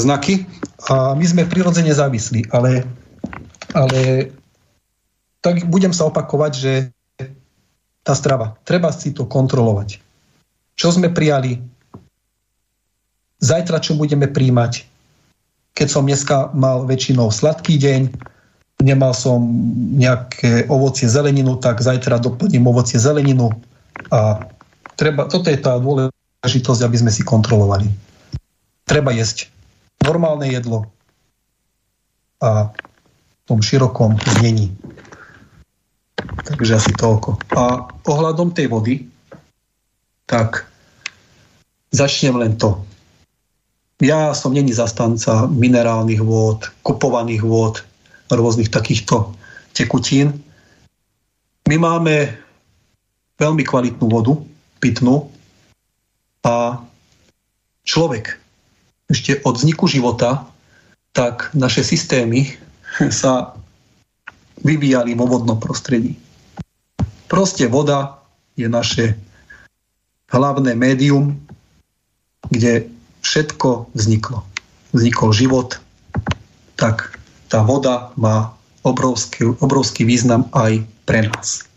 znaky. A my sme prirodzene závislí, ale, ale tak budem sa opakovať, že tá strava, treba si to kontrolovať. Čo sme prijali, zajtra čo budeme príjmať. Keď som dneska mal väčšinou sladký deň, nemal som nejaké ovocie, zeleninu, tak zajtra doplním ovocie, zeleninu a treba, toto je tá dôležitosť, aby sme si kontrolovali. Treba jesť normálne jedlo a v tom širokom znení. Takže asi toľko. A ohľadom tej vody, tak začnem len to. Ja som není zastanca minerálnych vôd, kupovaných vôd, rôznych takýchto tekutín. My máme veľmi kvalitnú vodu, pitnú a človek ešte od vzniku života, tak naše systémy <laughs> sa vyvíjali vo vodnom prostredí. Proste voda je naše hlavné médium, kde všetko vzniklo. Vznikol život, tak tá voda má obrovský, obrovský význam aj pre nás.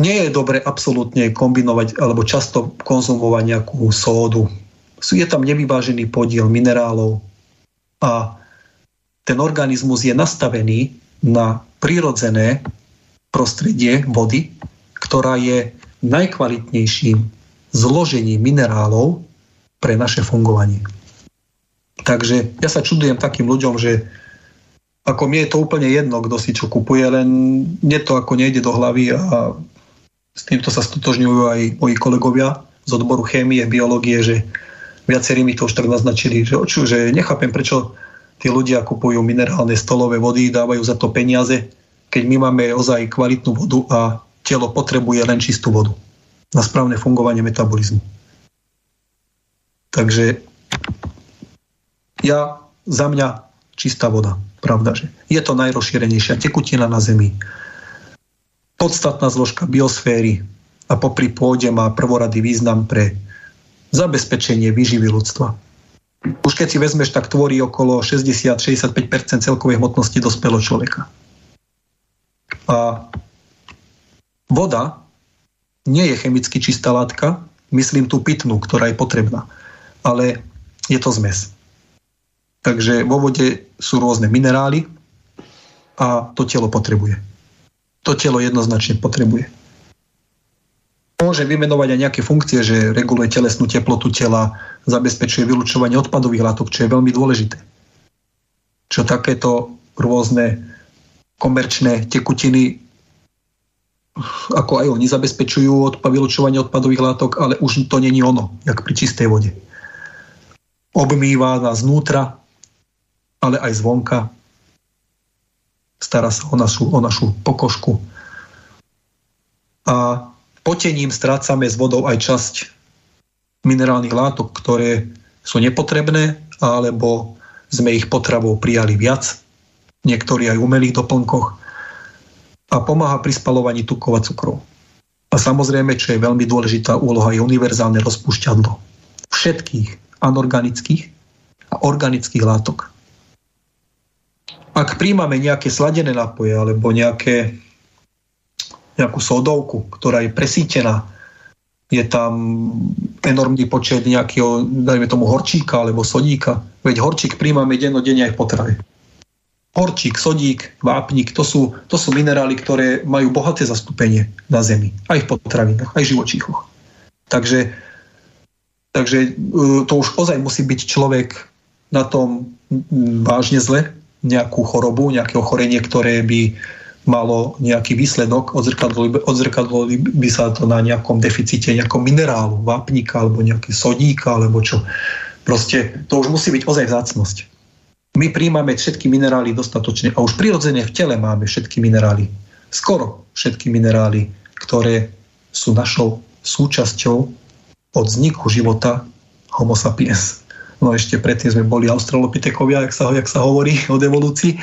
Nie je dobre absolútne kombinovať alebo často konzumovať nejakú sódu. Je tam nevyvážený podiel minerálov a ten organizmus je nastavený na prírodzené prostredie vody, ktorá je najkvalitnejším zložením minerálov pre naše fungovanie. Takže ja sa čudujem takým ľuďom, že ako mi je to úplne jedno, kto si čo kupuje, len mne to ako nejde do hlavy a s týmto sa stotožňujú aj moji kolegovia z odboru chémie, biológie, že viacerí mi to už tak naznačili, že, oču, že nechápem, prečo tí ľudia kupujú minerálne stolové vody, dávajú za to peniaze, keď my máme ozaj kvalitnú vodu a telo potrebuje len čistú vodu na správne fungovanie metabolizmu. Takže ja, za mňa čistá voda. Pravda, že je to najrozšírenejšia tekutina na Zemi. Podstatná zložka biosféry a popri pôde má prvorady význam pre zabezpečenie výživy ľudstva. Už keď si vezmeš, tak tvorí okolo 60-65% celkovej hmotnosti dospelého človeka. A voda nie je chemicky čistá látka, myslím tú pitnú, ktorá je potrebná, ale je to zmes. Takže vo vode sú rôzne minerály a to telo potrebuje. To telo jednoznačne potrebuje. Môže vymenovať aj nejaké funkcie, že reguluje telesnú teplotu tela, zabezpečuje vylúčovanie odpadových látok, čo je veľmi dôležité. Čo takéto rôzne komerčné tekutiny ako aj oni zabezpečujú odpad, vylúčovanie odpadových látok, ale už to není ono, jak pri čistej vode. Obmýva nás znútra, ale aj zvonka. Stará sa o našu, o našu pokožku. A potením strácame s vodou aj časť minerálnych látok, ktoré sú nepotrebné, alebo sme ich potravou prijali viac, niektorí aj umelých doplnkoch a pomáha pri spalovaní tukov a cukrov. A samozrejme, čo je veľmi dôležitá úloha, je univerzálne rozpúšťadlo všetkých anorganických a organických látok ak príjmame nejaké sladené nápoje alebo nejaké, nejakú sodovku, ktorá je presítená, je tam enormný počet nejakého, dajme tomu, horčíka alebo sodíka. Veď horčík príjmame dennodenne aj v potrave. Horčík, sodík, vápnik, to sú, to sú minerály, ktoré majú bohaté zastúpenie na Zemi. Aj v potravinách, aj v živočíchoch. Takže, takže e, to už ozaj musí byť človek na tom vážne zle, nejakú chorobu, nejaké ochorenie, ktoré by malo nejaký výsledok, odzrkadlo by sa to na nejakom deficite nejakom minerálu, vápnika alebo nejaký sodíka alebo čo. Proste to už musí byť ozaj vzácnosť. My príjmame všetky minerály dostatočne a už prirodzene v tele máme všetky minerály. Skoro všetky minerály, ktoré sú našou súčasťou od vzniku života Homo sapiens. No ešte predtým sme boli australopitekovia, jak sa, jak sa hovorí <laughs> o evolúcii.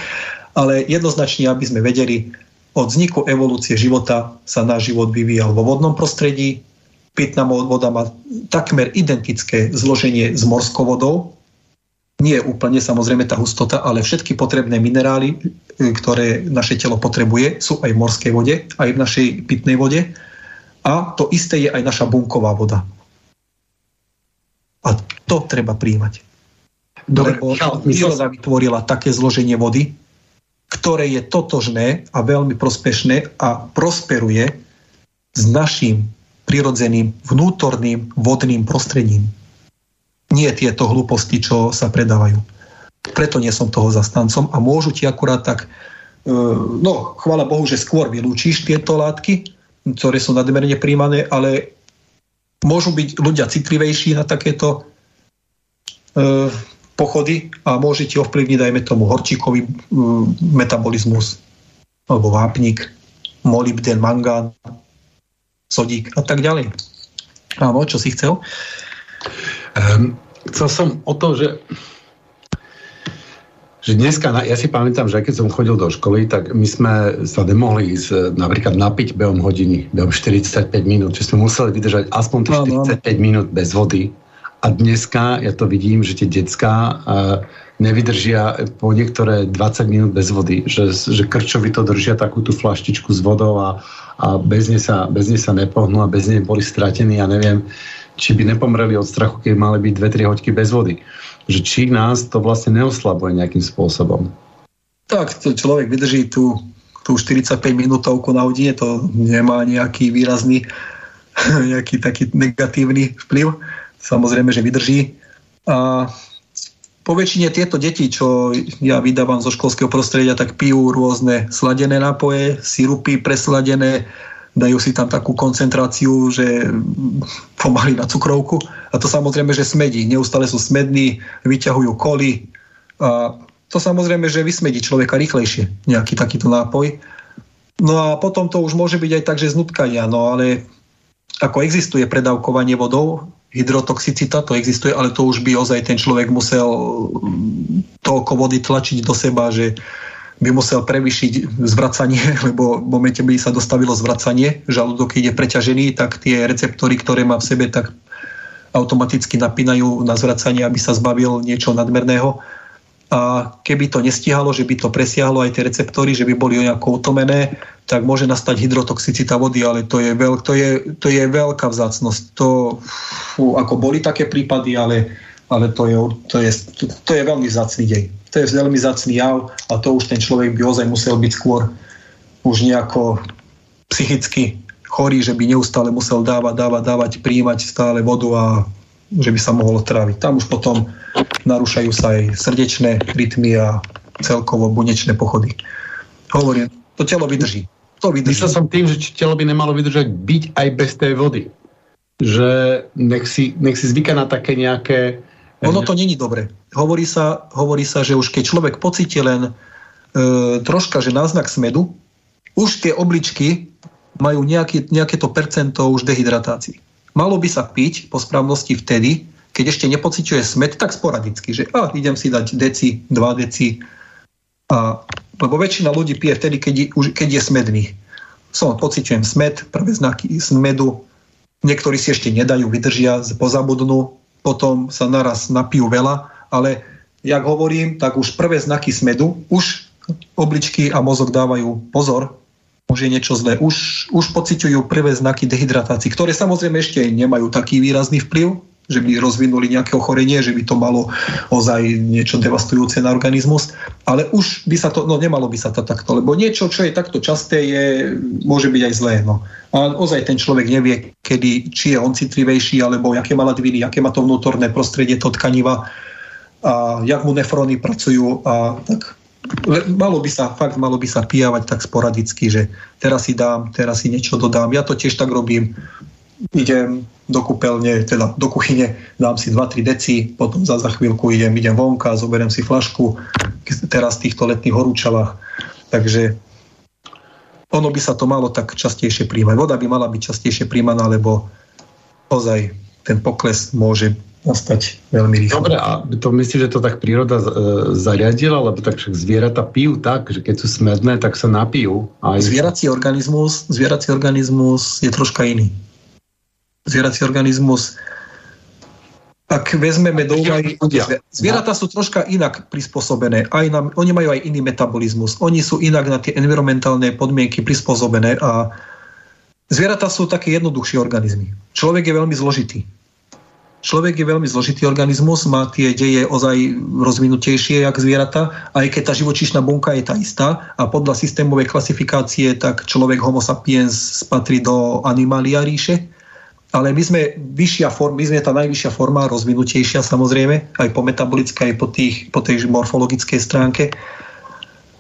Ale jednoznačne, aby sme vedeli, od vzniku evolúcie života sa náš život vyvíjal vo vodnom prostredí. Pitná voda má takmer identické zloženie s morskou vodou. Nie je úplne samozrejme tá hustota, ale všetky potrebné minerály, e, ktoré naše telo potrebuje, sú aj v morskej vode, aj v našej pitnej vode. A to isté je aj naša bunková voda. A to treba príjmať. Dobre, Lebo príroda vytvorila také zloženie vody, ktoré je totožné a veľmi prospešné a prosperuje s našim prirodzeným vnútorným vodným prostredím. Nie tieto hlúposti, čo sa predávajú. Preto nie som toho zastancom a môžu ti akurát tak, e, no chvála Bohu, že skôr vylúčíš tieto látky, ktoré sú nadmerne príjmané, ale môžu byť ľudia citlivejší na takéto E, pochody a môže ti ovplyvniť, dajme tomu, horčíkový metabolizmus alebo vápnik, molybden, mangán, sodík a tak ďalej. Áno, čo si chcel? Um, chcel som o to, že že dneska, ja si pamätám, že keď som chodil do školy, tak my sme sa nemohli ísť napríklad napiť behom hodiny, behom 45 minút, že sme museli vydržať aspoň 45 minút bez vody, a dneska ja to vidím, že tie decka nevydržia po niektoré 20 minút bez vody, že, že krčovi to držia takú tú flaštičku s vodou a, a bez, nej sa, bez nej sa nepohnú a bez nej boli stratení a neviem, či by nepomreli od strachu, keď mali byť 2-3 hoďky bez vody. Že či nás to vlastne neoslabuje nejakým spôsobom. Tak, to človek vydrží tú, tú 45 minútovku na hodine, to nemá nejaký výrazný <laughs> nejaký taký negatívny vplyv samozrejme, že vydrží. A po väčšine tieto deti, čo ja vydávam zo školského prostredia, tak pijú rôzne sladené nápoje, sirupy presladené, dajú si tam takú koncentráciu, že pomaly na cukrovku. A to samozrejme, že smedí. Neustále sú smední, vyťahujú koly. A to samozrejme, že vysmedí človeka rýchlejšie, nejaký takýto nápoj. No a potom to už môže byť aj tak, že z no ale ako existuje predávkovanie vodou, hydrotoxicita, to existuje, ale to už by ozaj ten človek musel toľko vody tlačiť do seba, že by musel prevyšiť zvracanie, <laughs> lebo v momente by sa dostavilo zvracanie, žalúdok ide preťažený, tak tie receptory, ktoré má v sebe, tak automaticky napínajú na zvracanie, aby sa zbavil niečo nadmerného. A keby to nestihalo, že by to presiahlo aj tie receptory, že by boli nejako utlmené, tak môže nastať hydrotoxicita vody, ale to je, veľ, to je, to je veľká vzácnosť. To, fú, ako boli také prípady, ale, ale to, je, to, je, to, to je veľmi vzácný dej. To je veľmi vzácný jav a to už ten človek by ozaj musel byť skôr už nejako psychicky chorý, že by neustále musel dávať, dávať, dávať, príjmať stále vodu a že by sa mohol tráviť. Tam už potom narúšajú sa aj srdečné rytmy a celkovo bunečné pochody. Hovorím, to telo vydrží. To vydrží. Myslel som tým, že telo by nemalo vydržať byť aj bez tej vody. Že nech si, nech si zvyka na také nejaké... Ono to není dobre. Hovorí sa, hovorí sa, že už keď človek pocíti len e, troška, že náznak smedu, už tie obličky majú nejaké, nejaké to percento už dehydratácií. Malo by sa piť po správnosti vtedy, keď ešte nepociťuje smet, tak sporadicky, že a, idem si dať deci, 2 deci. A, lebo väčšina ľudí pije vtedy, keď, už, keď je smedný. Som, pociťujem smet, prvé znaky smedu, niektorí si ešte nedajú, vydržia, pozabudnú, potom sa naraz napijú veľa, ale jak hovorím, tak už prvé znaky smedu, už obličky a mozog dávajú pozor, už je niečo zlé. Už, už pociťujú prvé znaky dehydratácie, ktoré samozrejme ešte nemajú taký výrazný vplyv, že by rozvinuli nejaké ochorenie, že by to malo ozaj niečo devastujúce na organizmus, ale už by sa to, no nemalo by sa to takto, lebo niečo, čo je takto časté, je, môže byť aj zlé. No. A ozaj ten človek nevie, kedy, či je on citlivejší, alebo aké má ladviny, aké má to vnútorné prostredie, to tkaniva, a jak mu nefróny pracujú a tak malo by sa, fakt malo by sa pijavať tak sporadicky, že teraz si dám, teraz si niečo dodám. Ja to tiež tak robím. Idem do kúpeľne, teda do kuchyne, dám si 2-3 deci, potom za, za chvíľku idem, idem vonka, zoberiem si flašku, teraz v týchto letných horúčavách. Takže ono by sa to malo tak častejšie príjmať. Voda by mala byť častejšie príjmaná, lebo ozaj ten pokles môže nastať veľmi rýchlo. Dobre, a to myslíš, že to tak príroda e, zariadila, lebo tak však zvieratá pijú tak, že keď sú smedné, tak sa napijú. Aj... Zvierací organizmus, zvierací organizmus je troška iný. Zvierací organizmus ak vezmeme do úvahy, zvieratá sú troška inak prispôsobené. Aj na, oni majú aj iný metabolizmus. Oni sú inak na tie environmentálne podmienky prispôsobené a zvieratá sú také jednoduchšie organizmy. Človek je veľmi zložitý. Človek je veľmi zložitý organizmus, má tie deje ozaj rozvinutejšie, jak zvieratá, aj keď tá živočíšna bunka je tá istá a podľa systémovej klasifikácie tak človek homo sapiens patrí do animalia ríše, ale my sme vyššia forma, my sme tá najvyššia forma, rozvinutejšia samozrejme, aj po metabolickej, aj po, tých, po tej morfologickej stránke,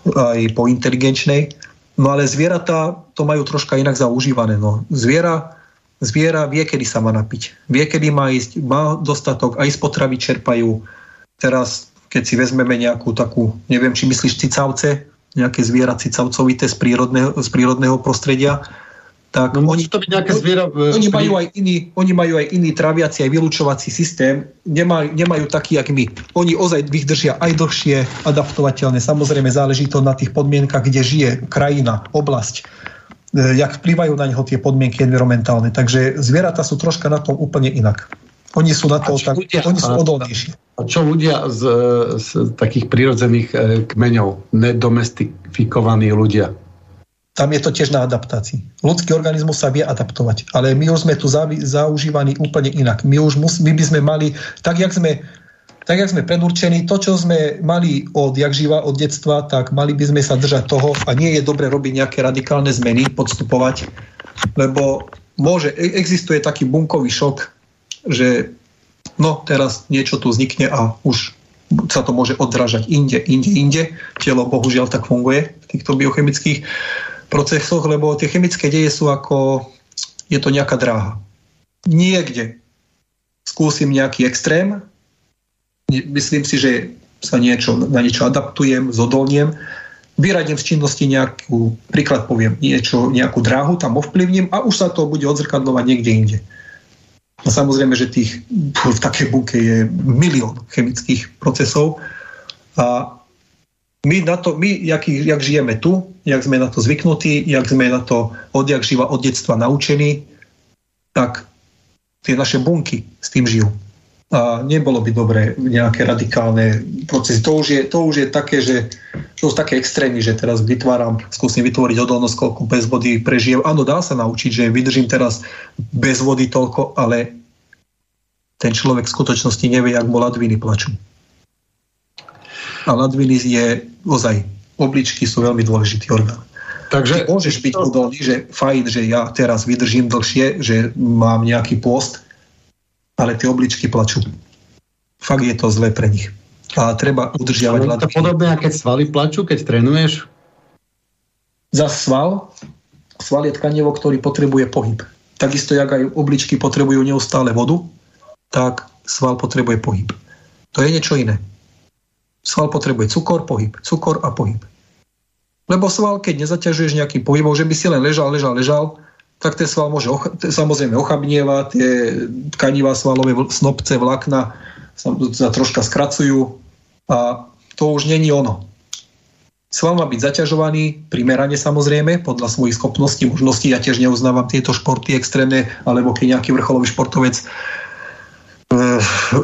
aj po inteligenčnej. No ale zvieratá to majú troška inak zaužívané. No. Zviera Zviera vie, kedy sa má napiť. Vie, kedy má ísť, má dostatok, aj z potravy čerpajú. Teraz, keď si vezmeme nejakú takú, neviem, či myslíš cicavce, nejaké zviera cicavcovité z prírodného, z prírodného prostredia, tak no, oni, to byť nejaké zviera, oni, majú aj iný, oni majú aj iný traviaci, aj vylúčovací systém. Nemajú, nemajú taký, jak my. Oni ozaj vydržia aj dlhšie, adaptovateľné. Samozrejme záleží to na tých podmienkach, kde žije krajina, oblasť E, jak vplyvajú na neho tie podmienky environmentálne. Takže zvieratá sú troška na tom úplne inak. Oni sú na to, tak, ľudia, oni sú odolnejší. A čo ľudia z, z takých prírodzených e, kmeňov, nedomestifikovaní ľudia? Tam je to tiež na adaptácii. Ľudský organizmus sa vie adaptovať, ale my už sme tu zaužívaní úplne inak. My už mus, my by sme mali, tak jak sme tak, jak sme predurčení, to, čo sme mali od jak živa, od detstva, tak mali by sme sa držať toho a nie je dobre robiť nejaké radikálne zmeny, podstupovať, lebo môže, e, existuje taký bunkový šok, že no teraz niečo tu vznikne a už sa to môže odrážať inde, inde, inde. Telo bohužiaľ tak funguje v týchto biochemických procesoch, lebo tie chemické deje sú ako, je to nejaká dráha. Niekde skúsim nejaký extrém, myslím si, že sa niečo, na niečo adaptujem, zodolniem, vyradím z činnosti nejakú, príklad poviem, niečo, nejakú dráhu tam ovplyvním a už sa to bude odzrkadlovať niekde inde. No samozrejme, že tých, v takej bunke je milión chemických procesov a my, na to, my jak, jak žijeme tu, jak sme na to zvyknutí, jak sme na to odjak živa od detstva naučení, tak tie naše bunky s tým žijú. A nebolo by dobré nejaké radikálne procesy. To už je, to už je také, že to sú také extrémy, že teraz vytváram, skúsim vytvoriť odolnosť, koľko bez vody prežijem. Áno, dá sa naučiť, že vydržím teraz bez vody toľko, ale ten človek v skutočnosti nevie, jak mu ladviny plačú. A ladviny je ozaj, obličky sú veľmi dôležitý orgán. Takže Ty môžeš byť odolný, že fajn, že ja teraz vydržím dlhšie, že mám nejaký post, ale tie obličky plačú. Fakt je to zlé pre nich. A treba udržiavať Je to podobné, keď svaly plačú, keď trénuješ? Za sval, sval je tkanivo, ktorý potrebuje pohyb. Takisto, jak aj obličky potrebujú neustále vodu, tak sval potrebuje pohyb. To je niečo iné. Sval potrebuje cukor, pohyb. Cukor a pohyb. Lebo sval, keď nezaťažuješ nejakým pohybom, že by si len ležal, ležal, ležal, tak ten sval môže ocha- samozrejme ochabnieva, tie tkanivá svalové snopce, vlákna sa, sa troška skracujú a to už není ono. Sval má byť zaťažovaný, primerane samozrejme, podľa svojich schopností, možností. Ja tiež neuznávam tieto športy extrémne, alebo keď nejaký vrcholový športovec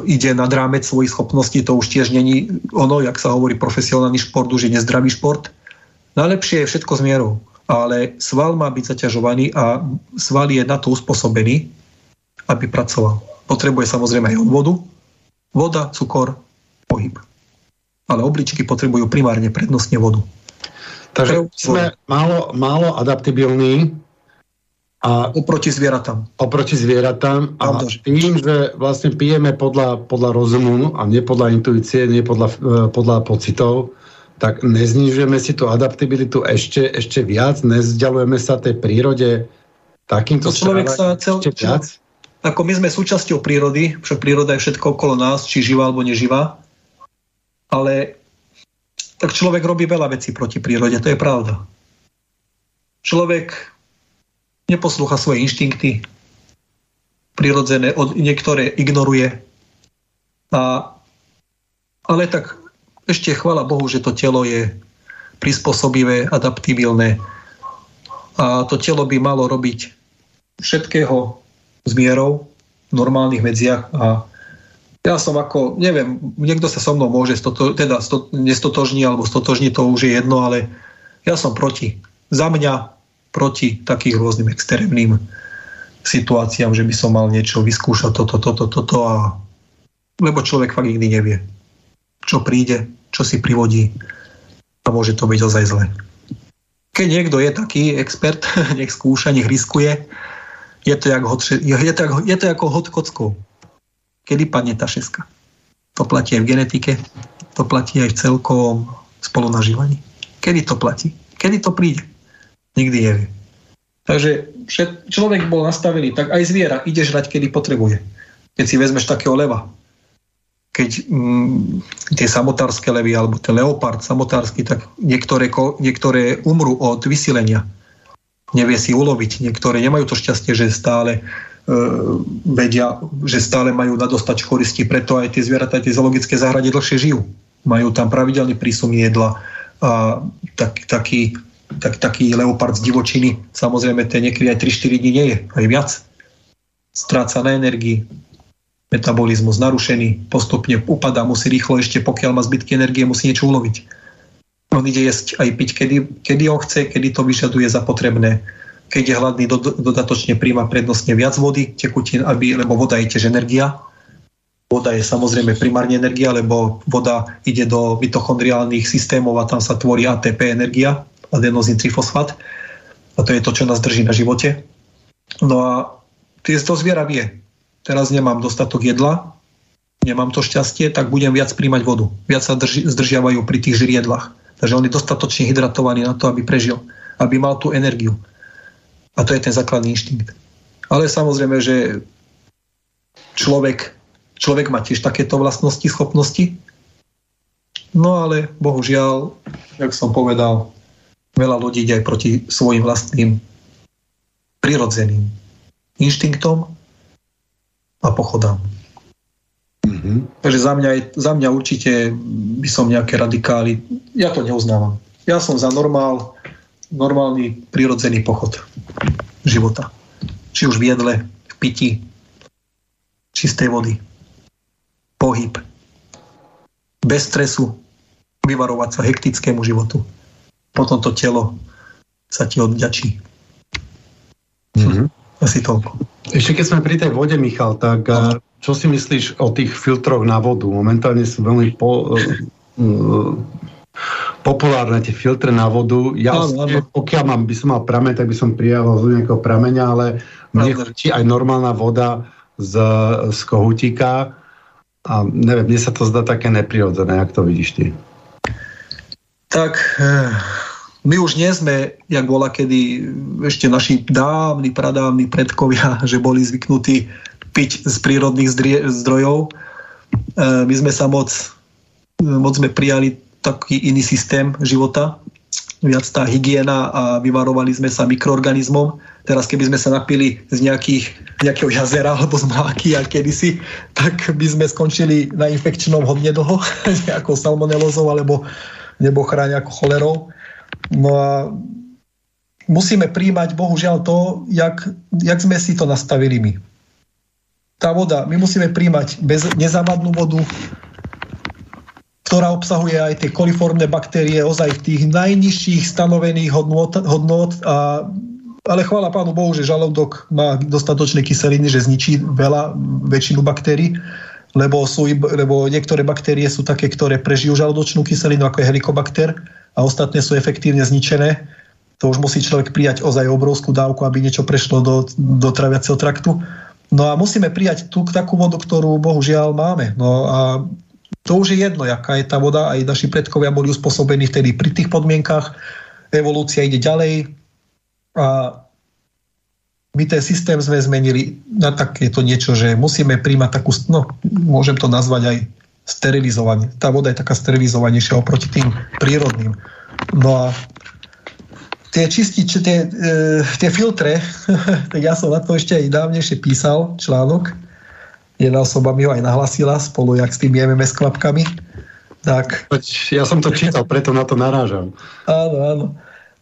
ide nad rámec svojich schopností, to už tiež není ono, jak sa hovorí profesionálny šport, už je nezdravý šport. Najlepšie je všetko s mierou ale sval má byť zaťažovaný a sval je na to uspôsobený, aby pracoval. Potrebuje samozrejme aj vodu, voda, cukor, pohyb. Ale obličky potrebujú primárne prednostne vodu. Takže sme málo, málo adaptibilní a oproti zvieratám. Oproti zvieratám a tým, že vlastne pijeme podľa, podľa rozumu a nie podľa intuície, nie podľa, e, podľa pocitov, tak neznižujeme si tú adaptabilitu ešte, ešte viac, nezdialujeme sa tej prírode takýmto no, človek sa cel, ešte viac? Ako my sme súčasťou prírody, však príroda je všetko okolo nás, či živá alebo neživá, ale tak človek robí veľa vecí proti prírode, to je pravda. Človek neposlúcha svoje inštinkty, prirodzené, od, niektoré ignoruje. A, ale tak ešte chvala Bohu, že to telo je prispôsobivé, adaptibilné a to telo by malo robiť všetkého s mierou v normálnych medziach a ja som ako, neviem, niekto sa so mnou môže stoto, teda sto, nestotožní alebo stotožní, to už je jedno, ale ja som proti. Za mňa proti takých rôznym extrémnym situáciám, že by som mal niečo vyskúšať toto, toto, toto a lebo človek fakt nikdy nevie čo príde, čo si privodí a môže to byť ozaj zle. Keď niekto je taký expert, <laughs> nech skúša, nech riskuje, je to, jak hod, je to, je to ako hod kockou. Kedy padne tá šeska? To platí aj v genetike, to platí aj v celkovom spolunažívaní. Kedy to platí? Kedy to príde? Nikdy nevie. Takže všet, človek bol nastavený, tak aj zviera ide žrať, kedy potrebuje. Keď si vezmeš takého leva, keď mm, tie samotárske levy alebo ten leopard samotársky, tak niektoré, niektoré umrú od vysilenia. Nevie si uloviť. Niektoré nemajú to šťastie, že stále e, vedia, že stále majú na dostať koristi, preto aj tie zvieratá, tie zoologické záhrady dlhšie žijú. Majú tam pravidelný prísun jedla a tak, taký, tak, taký leopard z divočiny, samozrejme, ten niekedy aj 3-4 dní nie je, aj viac. Stráca na energii, metabolizmus narušený, postupne upadá, musí rýchlo ešte, pokiaľ má zbytky energie, musí niečo uloviť. On ide jesť aj piť, kedy, kedy on chce, kedy to vyžaduje za potrebné. Keď je hladný, do, dodatočne príjma prednostne viac vody, tekutín, aby, lebo voda je tiež energia. Voda je samozrejme primárne energia, lebo voda ide do mitochondriálnych systémov a tam sa tvorí ATP energia, adenozín trifosfát. A to je to, čo nás drží na živote. No a to zviera vie, teraz nemám dostatok jedla, nemám to šťastie, tak budem viac príjmať vodu. Viac sa drži, zdržiavajú pri tých žriedlách. Takže on je dostatočne hydratovaný na to, aby prežil, aby mal tú energiu. A to je ten základný inštinkt. Ale samozrejme, že človek, človek má tiež takéto vlastnosti, schopnosti. No ale bohužiaľ, jak som povedal, veľa ľudí ide aj proti svojim vlastným prirodzeným inštinktom a pochodám. Mm-hmm. Takže za mňa, za mňa určite by som nejaké radikály, ja to neuznávam. Ja som za normál, normálny prirodzený pochod života. Či už v jedle, v piti, čistej vody, pohyb, bez stresu, vyvarovať sa hektickému životu. Potom to telo sa ti odďačí. Mm-hmm. Asi toľko. Ešte keď sme pri tej vode, Michal, tak no. čo si myslíš o tých filtroch na vodu? Momentálne sú veľmi po, uh, populárne tie filtre na vodu. Ja, no, no. pokiaľ mám, by som mal prameň, tak by som prijával z nejakého prameňa, ale mne chutí aj normálna voda z, z kohutíka a neviem, mne sa to zdá také neprirodzené, jak to vidíš ty? Tak eh, my už nie sme, jak bola kedy ešte naši dávni, pradávni predkovia, <laughs> že boli zvyknutí piť z prírodných zdrojov. E, my sme sa moc, moc sme prijali taký iný systém života, viac tá hygiena a vyvarovali sme sa mikroorganizmom. Teraz keby sme sa napili z nejakých, nejakého jazera alebo z mláky a kedysi, tak by sme skončili na infekčnom hodne dlho, <laughs> nejakou salmonelozou alebo nebo chráň ako cholerou. No a musíme príjmať bohužiaľ to, jak, jak sme si to nastavili my. Tá voda, my musíme príjmať bez, nezávadnú vodu, ktorá obsahuje aj tie koliformné baktérie ozaj v tých najnižších stanovených hodnot, hodnot a ale chvála pánu Bohu, že žalúdok má dostatočné kyseliny, že zničí veľa, väčšinu baktérií, lebo, sú, lebo niektoré baktérie sú také, ktoré prežijú žalúdočnú kyselinu, ako je helikobakter, a ostatné sú efektívne zničené, to už musí človek prijať ozaj obrovskú dávku, aby niečo prešlo do, do traviaceho traktu. No a musíme prijať tú takú vodu, ktorú bohužiaľ máme. No a to už je jedno, aká je tá voda. Aj naši predkovia boli uspôsobení vtedy pri tých podmienkach. Evolúcia ide ďalej a my ten systém sme zmenili na takéto niečo, že musíme príjmať takú, no môžem to nazvať aj sterilizovanie. Tá voda je taká sterilizovanejšia oproti tým prírodným. No a tie čističe, tie, e, tie filtre, <laughs> tak ja som na to ešte aj dávnejšie písal článok. Jedna osoba mi ho aj nahlasila spolu jak s tými MMS klapkami. Tak. Ja som to čítal, preto na to narážam. Áno, áno.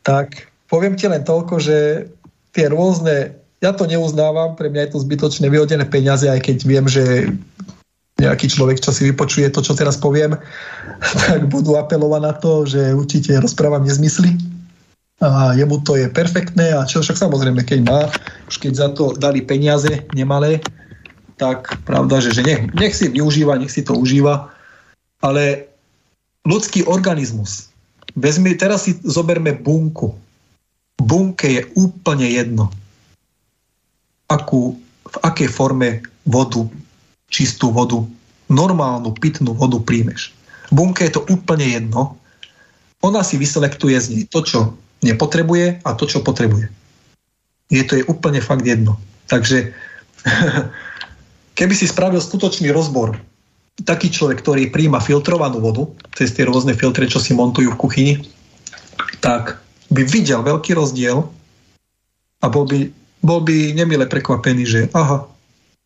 Tak poviem ti len toľko, že tie rôzne, ja to neuznávam, pre mňa je to zbytočné vyhodené peniaze, aj keď viem, že nejaký človek, čo si vypočuje to, čo teraz poviem, <laughs> tak budú apelovať na to, že určite rozprávam nezmysly. A jemu to je perfektné a čo však samozrejme, keď má, už keď za to dali peniaze nemalé, tak pravda, že, že nech, nech si využíva, nech si to užíva, ale ľudský organizmus, vezmi, teraz si zoberme bunku. Bunke je úplne jedno, akú, v akej forme vodu čistú vodu, normálnu pitnú vodu príjmeš. Bunke je to úplne jedno. Ona si vyselektuje z nej to, čo nepotrebuje a to, čo potrebuje. Je to je úplne fakt jedno. Takže <laughs> keby si spravil skutočný rozbor, taký človek, ktorý príjma filtrovanú vodu cez tie rôzne filtre, čo si montujú v kuchyni, tak by videl veľký rozdiel a bol by, bol by nemile prekvapený, že aha,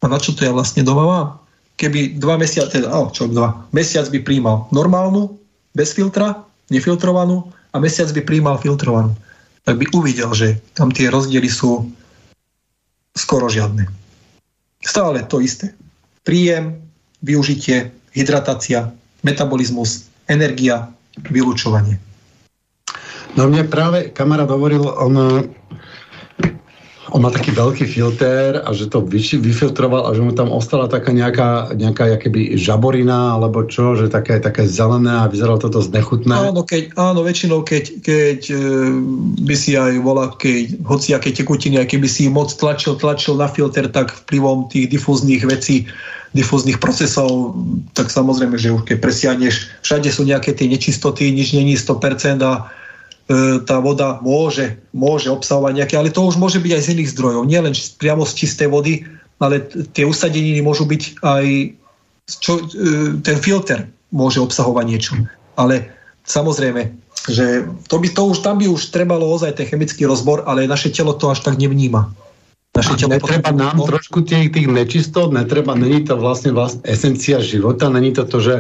a na čo to ja vlastne doma mám? Keby dva mesiace, teda, oh, čo dva, mesiac by príjmal normálnu, bez filtra, nefiltrovanú a mesiac by príjmal filtrovanú. Tak by uvidel, že tam tie rozdiely sú skoro žiadne. Stále to isté. Príjem, využitie, hydratácia, metabolizmus, energia, vylúčovanie. No mne práve kamarát hovoril, on on má taký veľký filter a že to vyfiltroval a že mu tam ostala taká nejaká, nejaká jakoby žaborina alebo čo, že také, také zelené a vyzeralo toto znechutné. Áno, keď, áno väčšinou keď, keď e, by si aj volá, keď hociaké tekutiny, aj keby si moc tlačil, tlačil na filter, tak vplyvom tých difúznych vecí difúznych procesov, tak samozrejme, že už keď presiahneš, všade sú nejaké tie nečistoty, nič není 100% a tá voda môže, môže obsahovať nejaké, ale to už môže byť aj z iných zdrojov, nielen priamo z čistej vody, ale tie usadeniny môžu byť aj, čo, e, ten filter môže obsahovať niečo. Ale samozrejme, že to by, to už, tam by už trebalo ozaj ten chemický rozbor, ale naše telo to až tak nevníma. Naše telo netreba potom... nám trošku tých, tých nečistot, netreba, není to vlastne, vlastne esencia života, není to to, že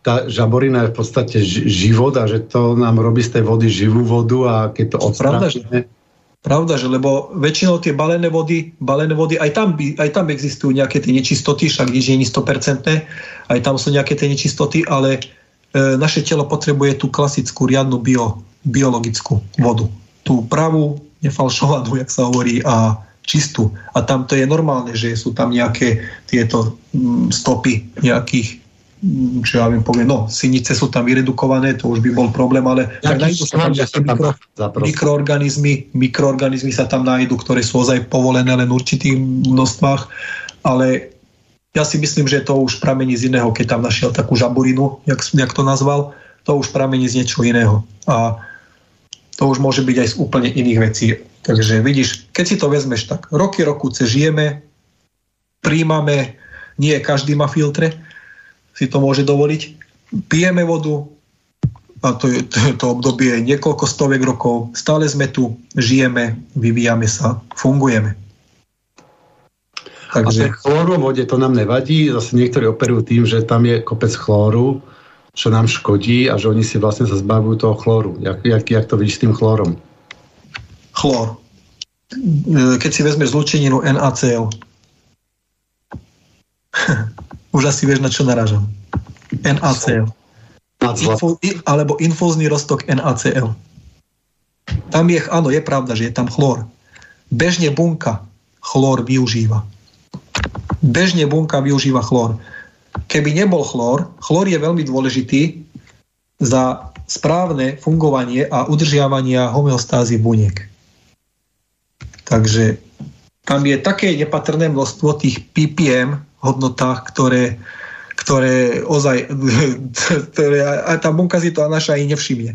tá žaborina je v podstate život a že to nám robí z tej vody živú vodu a keď to odstránime... Pravda, že lebo väčšinou tie balené vody, balené vody aj, tam by, aj tam existujú nejaké tie nečistoty, však nič nie je 100%, aj tam sú nejaké tie nečistoty, ale e, naše telo potrebuje tú klasickú riadnu bio, biologickú vodu. Tú pravú, nefalšovanú, jak sa hovorí, a čistú. A tam to je normálne, že sú tam nejaké tieto mm, stopy nejakých čo ja viem poviem, no, synice sú tam vyredukované, to už by bol problém, ale ja, tak nájdú sa tam mikro, mikroorganizmy, mikroorganizmy sa tam nájdú, ktoré sú ozaj povolené len v určitých množstvách, ale ja si myslím, že to už pramení z iného, keď tam našiel takú žaburinu, jak, jak to nazval, to už pramení z niečo iného. A to už môže byť aj z úplne iných vecí. Takže vidíš, keď si to vezmeš tak, roky, rokuce žijeme, príjmame, nie každý má filtre, si to môže dovoliť. Pijeme vodu, a to, to, to obdobie je niekoľko stovek rokov, stále sme tu, žijeme, vyvíjame sa, fungujeme. Takže... A chlóru vode to nám nevadí, zase niektorí operujú tým, že tam je kopec chlóru, čo nám škodí a že oni si vlastne sa zbavujú toho chlóru. Jak, jak, jak to vidíš s tým chlórom? Chlór. Keď si vezmeš zlučeninu NaCl, <laughs> Už asi vieš, na čo naražam. NaCl. Info, alebo infúzny roztok NaCl. Tam je, áno, je pravda, že je tam chlór. Bežne bunka chlór využíva. Bežne bunka využíva chlór. Keby nebol chlór, chlór je veľmi dôležitý za správne fungovanie a udržiavania homeostázy buniek. Takže tam je také nepatrné množstvo tých ppm hodnotách, ktoré, ktoré ozaj, <laughs> ktoré, a tá bunka si to naša ani nevšimne.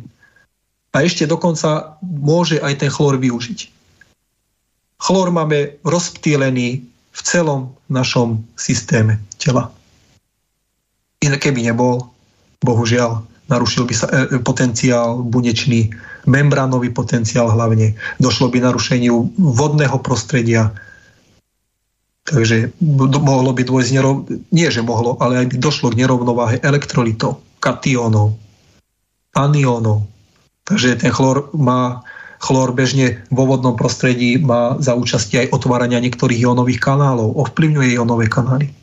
A ešte dokonca môže aj ten chlór využiť. Chlór máme rozptýlený v celom našom systéme tela. Inak keby nebol, bohužiaľ, narušil by sa e, potenciál bunečný, membránový potenciál hlavne. Došlo by narušeniu vodného prostredia, Takže mohlo by dôjsť, nerov... nie že mohlo, ale aj by došlo k nerovnováhe elektrolitov, katiónov, aniónov. Takže ten chlor má, chlor bežne vo vodnom prostredí má za účasti aj otvárania niektorých ionových kanálov, ovplyvňuje ionové kanály.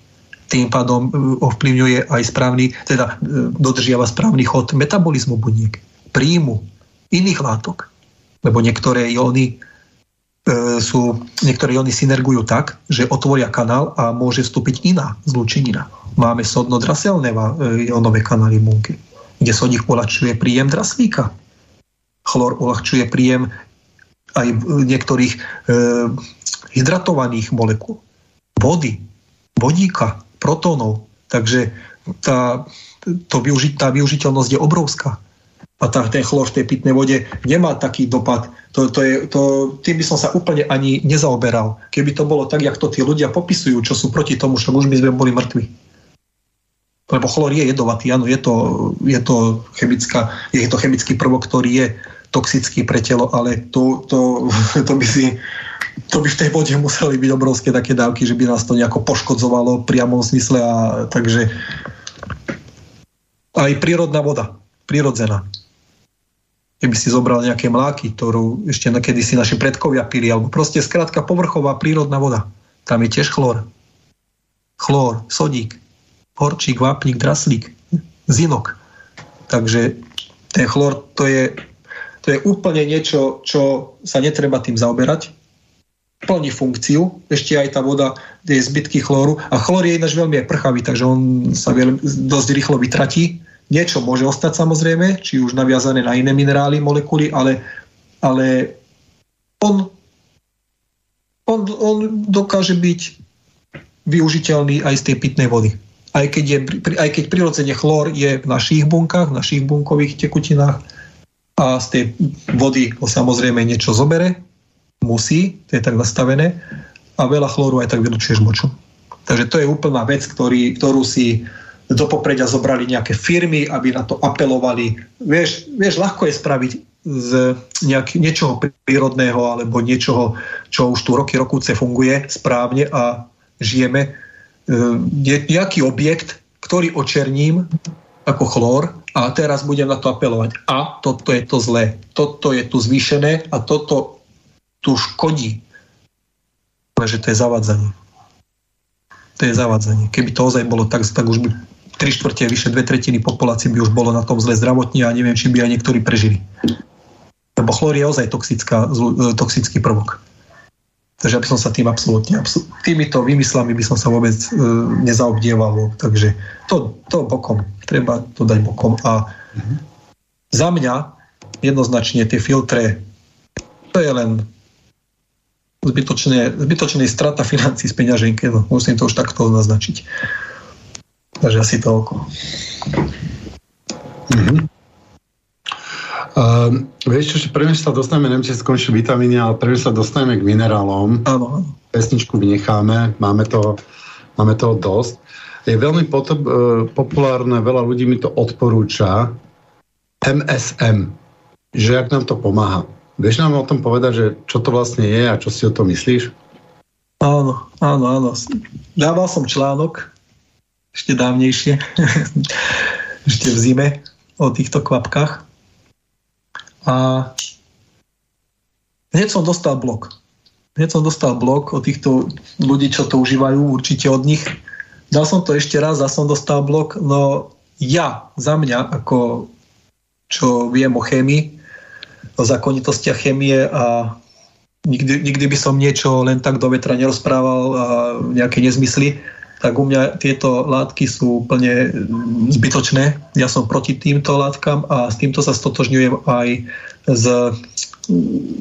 Tým pádom e, ovplyvňuje aj správny, teda e, dodržiava správny chod metabolizmu buniek, príjmu iných látok. Lebo niektoré ióny sú, niektoré iony synergujú tak, že otvoria kanál a môže vstúpiť iná zlúčenina. Máme sodno-draselné ionové kanály múky, kde sodík uľahčuje príjem draslíka. Chlor uľahčuje príjem aj niektorých e, hydratovaných molekúl. Vody, vodíka, protónov. Takže tá, to využi- tá využiteľnosť je obrovská a tá, ten chlor v tej pitnej vode nemá taký dopad. To, to je, to, tým by som sa úplne ani nezaoberal. Keby to bolo tak, jak to tí ľudia popisujú, čo sú proti tomu, však už by sme boli mŕtvi. Lebo chlor je jedovatý, áno, je to, je to, chemická, je to chemický prvok, ktorý je toxický pre telo, ale to, to, <laughs> to by si to by v tej vode museli byť obrovské také dávky, že by nás to nejako poškodzovalo v priamom smysle a takže aj prírodná voda, prírodzená keby si zobral nejaké mláky, ktorú ešte kedy si naši predkovia pili, alebo proste skrátka povrchová prírodná voda. Tam je tiež chlór. Chlór, sodík, horčík, vápnik, draslík, zinok. Takže ten chlór to je, to je úplne niečo, čo sa netreba tým zaoberať. plní funkciu, ešte aj tá voda, je zbytky chlóru. A chlór je ináč veľmi prchavý, takže on sa veľmi, dosť rýchlo vytratí. Niečo môže ostať samozrejme, či už naviazané na iné minerály, molekuly, ale, ale on, on, on dokáže byť využiteľný aj z tej pitnej vody. Aj keď, je, aj keď prirodzene chlór je v našich bunkách, v našich bunkových tekutinách a z tej vody ho samozrejme niečo zobere, musí, to je tak nastavené, a veľa chlóru aj tak vylučuješ močom. Takže to je úplná vec, ktorý, ktorú si do popredia zobrali nejaké firmy, aby na to apelovali. Vieš, vieš ľahko je spraviť z nejak, niečoho prírodného alebo niečoho, čo už tu roky rokúce funguje správne a žijeme. E, nejaký objekt, ktorý očerním ako chlór a teraz budem na to apelovať. A toto je to zlé, toto je tu zvýšené a toto tu škodí. Takže to je zavadzanie. To je zavadzanie. Keby to ozaj bolo tak, tak už by tri štvrte, vyše dve tretiny populácie by už bolo na tom zle zdravotne a neviem, či by aj niektorí prežili. Lebo chlór je ozaj toxická, e, toxický prvok. Takže aby som sa tým absolútne, absol- týmito vymyslami by som sa vôbec e, nezaobdieval. Takže to, to bokom, treba to dať bokom. A mm-hmm. za mňa jednoznačne tie filtre, to je len zbytočné, zbytočné strata financí z peňaženky, no, musím to už takto naznačiť. Takže asi toľko. Mm-hmm. Uh, vieš čo, že prvne sa dostaneme, neviem, či skončili vitamíny, ale prvne sa dostaneme k minerálom. Áno. Pesničku vynecháme, máme, to, máme toho dosť. Je veľmi potop, uh, populárne, veľa ľudí mi to odporúča, MSM, že jak nám to pomáha. Vieš nám o tom povedať, že čo to vlastne je a čo si o tom myslíš? Áno, áno, áno. Dával som článok ešte dávnejšie, <laughs> ešte v zime o týchto kvapkách. A hneď som dostal blok. Hneď som dostal blok od týchto ľudí, čo to užívajú, určite od nich. Dal som to ešte raz a som dostal blok, no ja, za mňa, ako čo viem o chémii, o zákonitostiach chemie a nikdy, nikdy by som niečo len tak do vetra nerozprával a nejaké nezmysly, tak u mňa tieto látky sú úplne zbytočné. Ja som proti týmto látkam a s týmto sa stotožňujem aj s,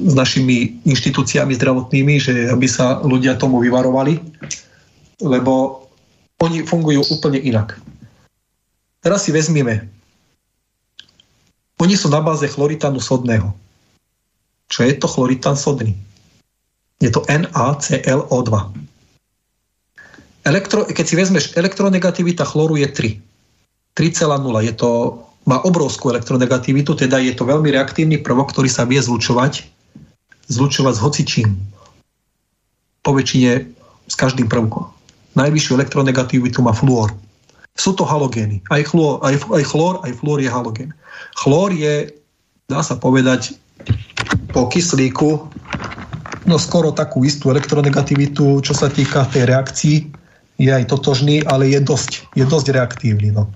s našimi inštitúciami zdravotnými, že aby sa ľudia tomu vyvarovali, lebo oni fungujú úplne inak. Teraz si vezmime oni sú na báze chloritánu sodného. Čo je to chloritán sodný? Je to NaClO2. Elektro, keď si vezmeš, elektronegativita chloru je 3. 3,0. Je to, má obrovskú elektronegativitu, teda je to veľmi reaktívny prvok, ktorý sa vie zlučovať, zlučovať s hocičím. Po väčšine s každým prvkom. Najvyššiu elektronegativitu má fluor. Sú to halogény. Aj, chlor, aj, aj chlor, aj fluor je halogén. Chlór je, dá sa povedať, po kyslíku no skoro takú istú elektronegativitu, čo sa týka tej reakcii, je aj totožný, ale je dosť, je dosť reaktívny. No.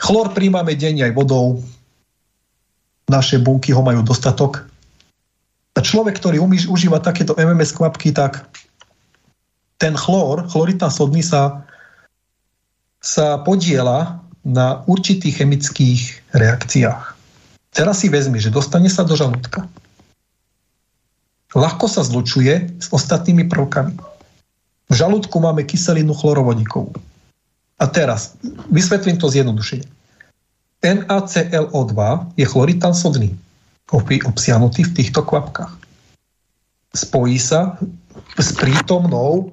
Chlór príjmame deň aj vodou, naše bunky ho majú dostatok. A človek, ktorý umí, užíva takéto MMS kvapky, tak ten chlór, chloritán sodný sa, sa podiela na určitých chemických reakciách. Teraz si vezmi, že dostane sa do žalúdka. Ľahko sa zlučuje s ostatnými prvkami. V žalúdku máme kyselinu chlorovodíkovú. A teraz, vysvetlím to zjednodušene. NaClO2 je chloritán sodný, obsiahnutý v týchto kvapkách. Spojí sa s prítomnou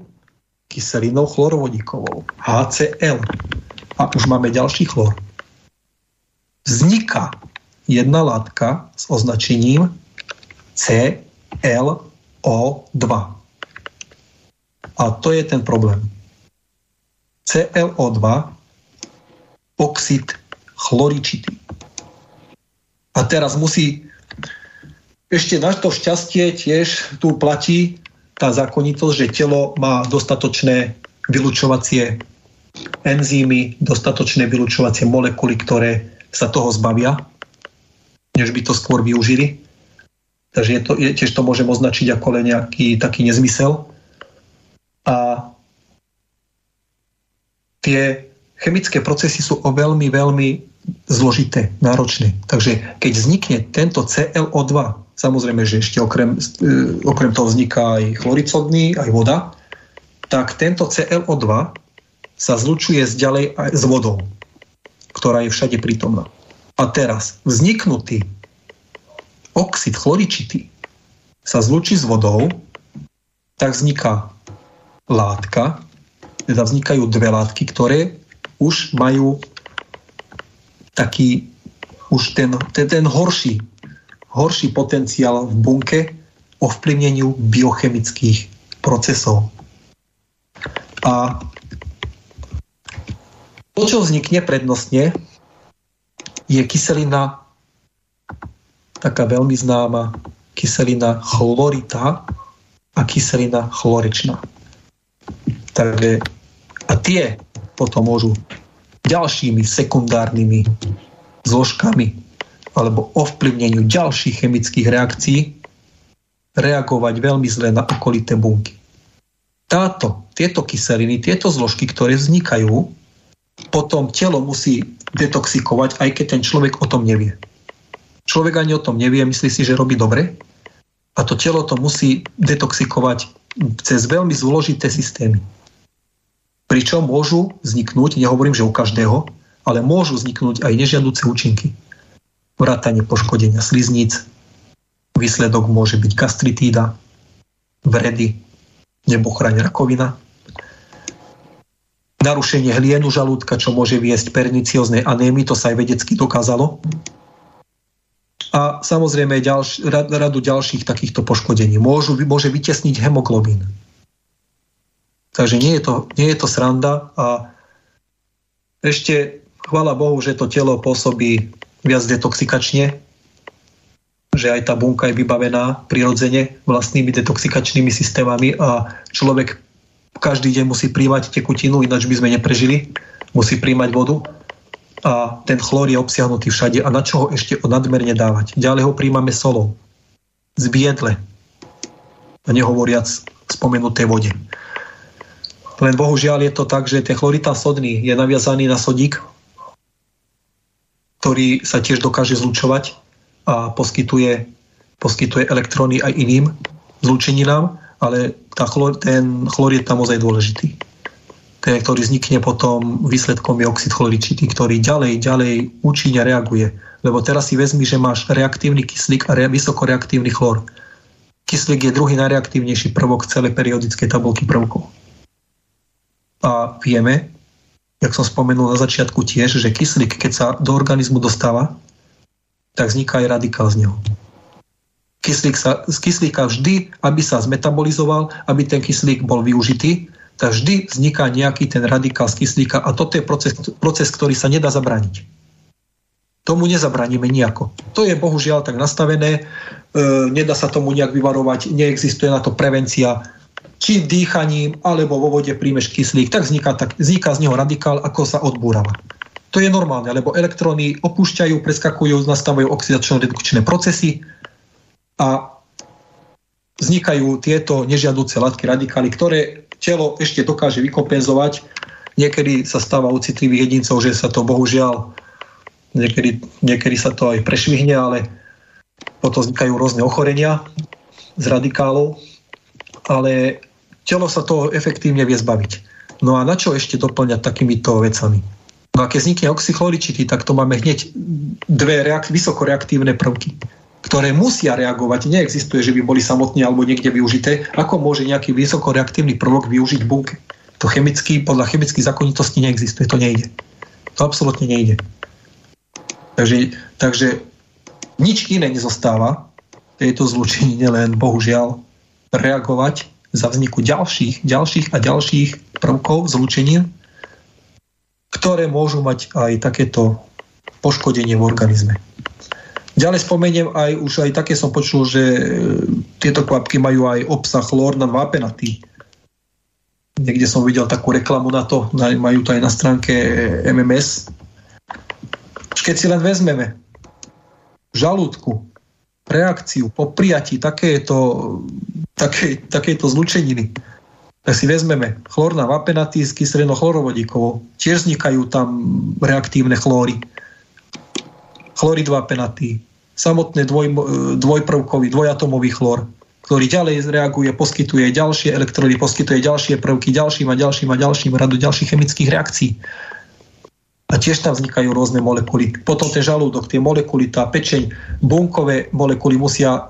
kyselinou chlorovodíkovou, HCl a už máme ďalší chlor. Vzniká jedna látka s označením ClO2. A to je ten problém. ClO2 oxid chloričitý. A teraz musí ešte na to šťastie tiež tu platí tá zákonitosť, že telo má dostatočné vylučovacie enzymy, dostatočné vylučovacie molekuly, ktoré sa toho zbavia, než by to skôr využili. Takže je to, je, tiež to môžem označiť ako len nejaký taký nezmysel. A tie chemické procesy sú o veľmi, veľmi zložité, náročné. Takže keď vznikne tento ClO2, samozrejme, že ešte okrem, e, okrem toho vzniká aj chloricodný, aj voda, tak tento ClO2 sa zlučuje ďalej aj s vodou, ktorá je všade prítomná. A teraz vzniknutý oxid chloričitý sa zlučí s vodou, tak vzniká látka, teda vznikajú dve látky, ktoré už majú taký, už ten, ten, ten horší, horší potenciál v bunke ovplyvneniu biochemických procesov. A to, čo vznikne prednostne, je kyselina, taká veľmi známa kyselina chlorita a kyselina chlorečná. Takže, a tie potom môžu ďalšími sekundárnymi zložkami alebo ovplyvneniu ďalších chemických reakcií reagovať veľmi zle na okolité bunky. Táto, tieto kyseliny, tieto zložky, ktoré vznikajú, potom telo musí detoxikovať, aj keď ten človek o tom nevie. Človek ani o tom nevie, myslí si, že robí dobre a to telo to musí detoxikovať cez veľmi zložité systémy. Pričom môžu vzniknúť, nehovorím, že u každého, ale môžu vzniknúť aj nežiaduce účinky. Vrátanie poškodenia slizníc, výsledok môže byť gastritída, vredy, nebochraň rakovina, narušenie hlienu žalúdka, čo môže viesť pernicioznej anémii, to sa aj vedecky dokázalo. A samozrejme ďalš, radu ďalších takýchto poškodení. Môžu, môže vytesniť hemoglobín. Takže nie je, to, nie je to sranda a ešte chvála Bohu, že to telo pôsobí viac detoxikačne, že aj tá bunka je vybavená prirodzene vlastnými detoxikačnými systémami a človek každý deň musí príjmať tekutinu, ináč by sme neprežili. Musí príjmať vodu a ten chlór je obsiahnutý všade. A na čo ho ešte nadmerne dávať? Ďalej ho príjmame solou. Z biedle. A nehovoriac spomenutej vode. Len bohužiaľ je to tak, že ten chloritán sodný je naviazaný na sodík, ktorý sa tiež dokáže zlučovať a poskytuje, poskytuje elektróny aj iným zlúčeninám ale tá chlor, ten chlor je tam ozaj dôležitý. Ten, ktorý vznikne potom výsledkom je oxid chloričitý, ktorý ďalej, ďalej účinne reaguje. Lebo teraz si vezmi, že máš reaktívny kyslík a re, vysokoreaktívny chlor. Kyslík je druhý najreaktívnejší prvok celej periodickej tabulky prvkov. A vieme, jak som spomenul na začiatku tiež, že kyslík, keď sa do organizmu dostáva, tak vzniká aj radikál z neho kyslík sa, z kyslíka vždy, aby sa zmetabolizoval, aby ten kyslík bol využitý, tak vždy vzniká nejaký ten radikál z kyslíka a toto je proces, proces ktorý sa nedá zabrániť. Tomu nezabraníme nejako. To je bohužiaľ tak nastavené, e, nedá sa tomu nejak vyvarovať, neexistuje na to prevencia. Či dýchaním alebo vo vode príjmeš kyslík, tak vzniká, tak vzniká z neho radikál, ako sa odbúrava. To je normálne, lebo elektróny opúšťajú, preskakujú, nastavujú oxidačno-redukčné procesy, a vznikajú tieto nežiaduce látky, radikály, ktoré telo ešte dokáže vykompenzovať. Niekedy sa stáva u citlivých jedincov, že sa to bohužiaľ, niekedy, niekedy sa to aj prešvihne, ale potom vznikajú rôzne ochorenia z radikálov, ale telo sa toho efektívne vie zbaviť. No a na čo ešte doplňať takýmito vecami? No a keď vznikne oxychloričitý, tak to máme hneď dve reak- vysokoreaktívne prvky ktoré musia reagovať. Neexistuje, že by boli samotne alebo niekde využité. Ako môže nejaký vysokoreaktívny prvok využiť bunke? To chemicky, podľa chemických zákonitostí neexistuje, to nejde. To absolútne nejde. Takže, takže nič iné nezostáva tejto zlučenine, len bohužiaľ reagovať za vzniku ďalších, ďalších a ďalších prvkov zlučenín, ktoré môžu mať aj takéto poškodenie v organizme. Ďalej spomeniem aj, už aj také som počul, že e, tieto kvapky majú aj obsah chlórnan vápenatý. Niekde som videl takú reklamu na to, majú to aj na stránke MMS. Keď si len vezmeme v žalúdku reakciu po prijatí takéto, také, takéto zlučeniny, tak si vezmeme chlorná vapenatý s kyselino chlorovodíkovou. Tiež vznikajú tam reaktívne chlóry. Chlorid vapenatý, samotný dvoj, dvojprvkový, dvojatomový chlór, ktorý ďalej reaguje, poskytuje ďalšie elektrody, poskytuje ďalšie prvky ďalším a ďalším a ďalším radu ďalších chemických reakcií. A tiež tam vznikajú rôzne molekuly. Potom ten žalúdok, tie molekuly, tá pečeň, bunkové molekuly musia,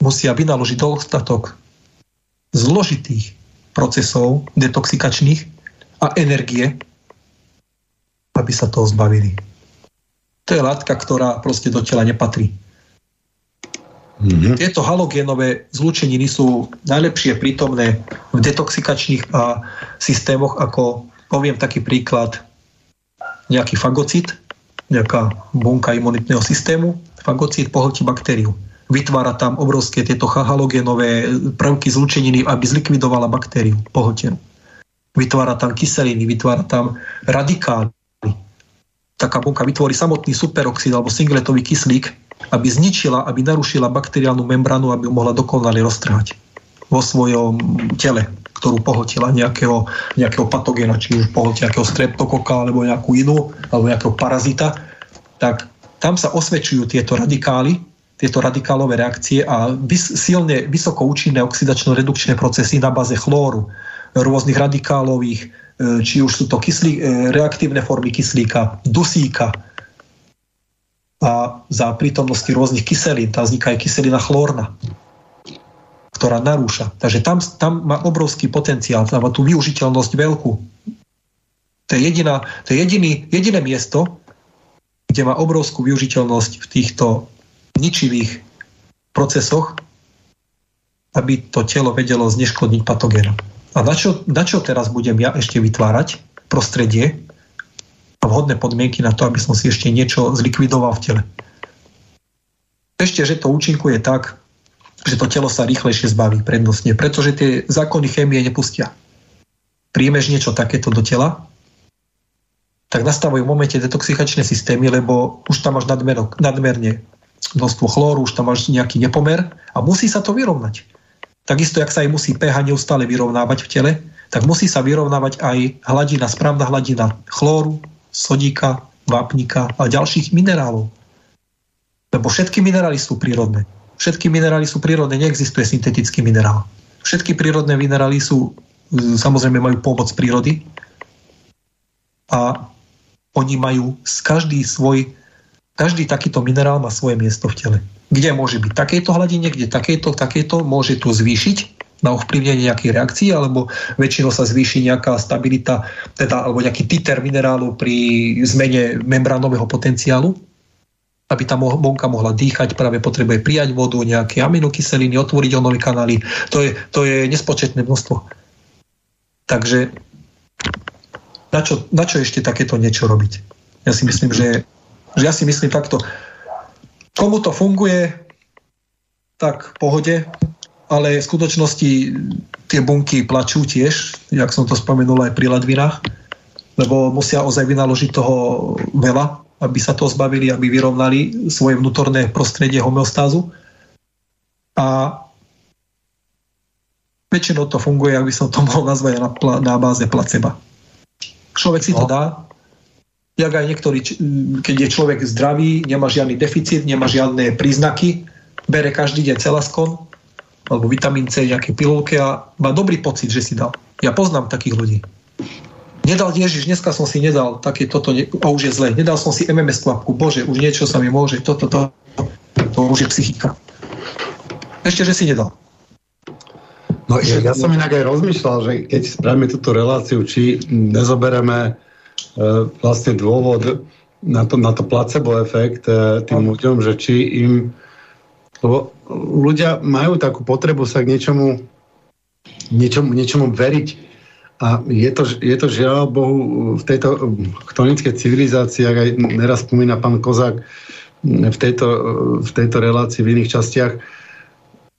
musia vynaložiť dostatok zložitých procesov detoxikačných a energie, aby sa toho zbavili. To je látka, ktorá proste do tela nepatrí. Mm-hmm. Tieto halogénové zlúčeniny sú najlepšie prítomné v detoxikačných a systémoch, ako poviem taký príklad, nejaký fagocit, nejaká bunka imunitného systému, fagocit pohltí baktériu vytvára tam obrovské tieto halogénové prvky zlučeniny, aby zlikvidovala baktériu pohltenú. Vytvára tam kyseliny, vytvára tam radikály. Taká bunka vytvorí samotný superoxid alebo singletový kyslík, aby zničila, aby narušila bakteriálnu membránu, aby ju mohla dokonale roztrhať vo svojom tele, ktorú pohltila nejakého, nejakého patogéna, či už pohltila nejakého streptokoka alebo nejakú inú, alebo nejakého parazita, tak tam sa osvedčujú tieto radikály, tieto radikálové reakcie a vys- silne vysoko účinné oxidačno-redukčné procesy na baze chlóru, rôznych radikálových, e, či už sú to kyslí, e, reaktívne formy kyslíka, dusíka. A za prítomnosti rôznych kyselín, tá vzniká aj kyselina chlórna, ktorá narúša. Takže tam, tam má obrovský potenciál, tam má tú využiteľnosť veľkú. To je, jediná, to je jediný, jediné miesto, kde má obrovskú využiteľnosť v týchto ničivých procesoch, aby to telo vedelo zneškodniť patogénom. A na čo, na čo teraz budem ja ešte vytvárať prostredie a vhodné podmienky na to, aby som si ešte niečo zlikvidoval v tele? Ešte, že to účinkuje tak, že to telo sa rýchlejšie zbaví prednostne, pretože tie zákony chémie nepustia. Príjmeš niečo takéto do tela, tak nastavujú v momente detoxikačné systémy, lebo už tam máš nadmerne množstvo chlóru, už tam máš nejaký nepomer a musí sa to vyrovnať. Takisto, jak sa aj musí pH neustále vyrovnávať v tele, tak musí sa vyrovnávať aj hladina, správna hladina chlóru, sodíka, vápnika a ďalších minerálov. Lebo všetky minerály sú prírodné. Všetky minerály sú prírodné, neexistuje syntetický minerál. Všetky prírodné minerály sú, samozrejme majú pomoc prírody a oni majú každý svoj každý takýto minerál má svoje miesto v tele. Kde môže byť takéto hladine, kde takéto, takéto môže tu zvýšiť na ovplyvnenie nejakých reakcií, alebo väčšinou sa zvýši nejaká stabilita, teda, alebo nejaký titer minerálu pri zmene membránového potenciálu, aby tá bonka mohla dýchať, práve potrebuje prijať vodu, nejaké aminokyseliny, otvoriť onové kanály. To je, to je nespočetné množstvo. Takže na čo, na čo ešte takéto niečo robiť? Ja si myslím, že že ja si myslím takto, komu to funguje, tak v pohode, ale v skutočnosti tie bunky plačú tiež, jak som to spomenul aj pri ladvinách, lebo musia ozaj vynaložiť toho veľa, aby sa to zbavili, aby vyrovnali svoje vnútorné prostredie homeostázu. A väčšinou to funguje, ak by som to <laughs> mohol nazvať na, na báze placeba. Človek si to no. dá, jak aj niektorí, keď je človek zdravý, nemá žiadny deficit, nemá žiadne príznaky, bere každý deň celaskon alebo vitamín C, nejaké pilulky a má dobrý pocit, že si dal. Ja poznám takých ľudí. Nedal Ježiš, dneska som si nedal také toto, a už je zle. Nedal som si MMS kvapku, bože, už niečo sa mi môže, toto, to, to, to už je psychika. Ešte, že si nedal. No ja, ja som inak aj rozmýšľal, že keď spravíme túto reláciu, či nezobereme E, vlastne dôvod na to, na to placebo efekt e, tým ľuďom, že či im lebo ľudia majú takú potrebu sa k niečomu, niečomu, niečomu veriť. A je to, je to žiaľ Bohu v tejto chtonickej civilizácii, ak aj neraz spomína pán Kozák v tejto, v tejto relácii v iných častiach,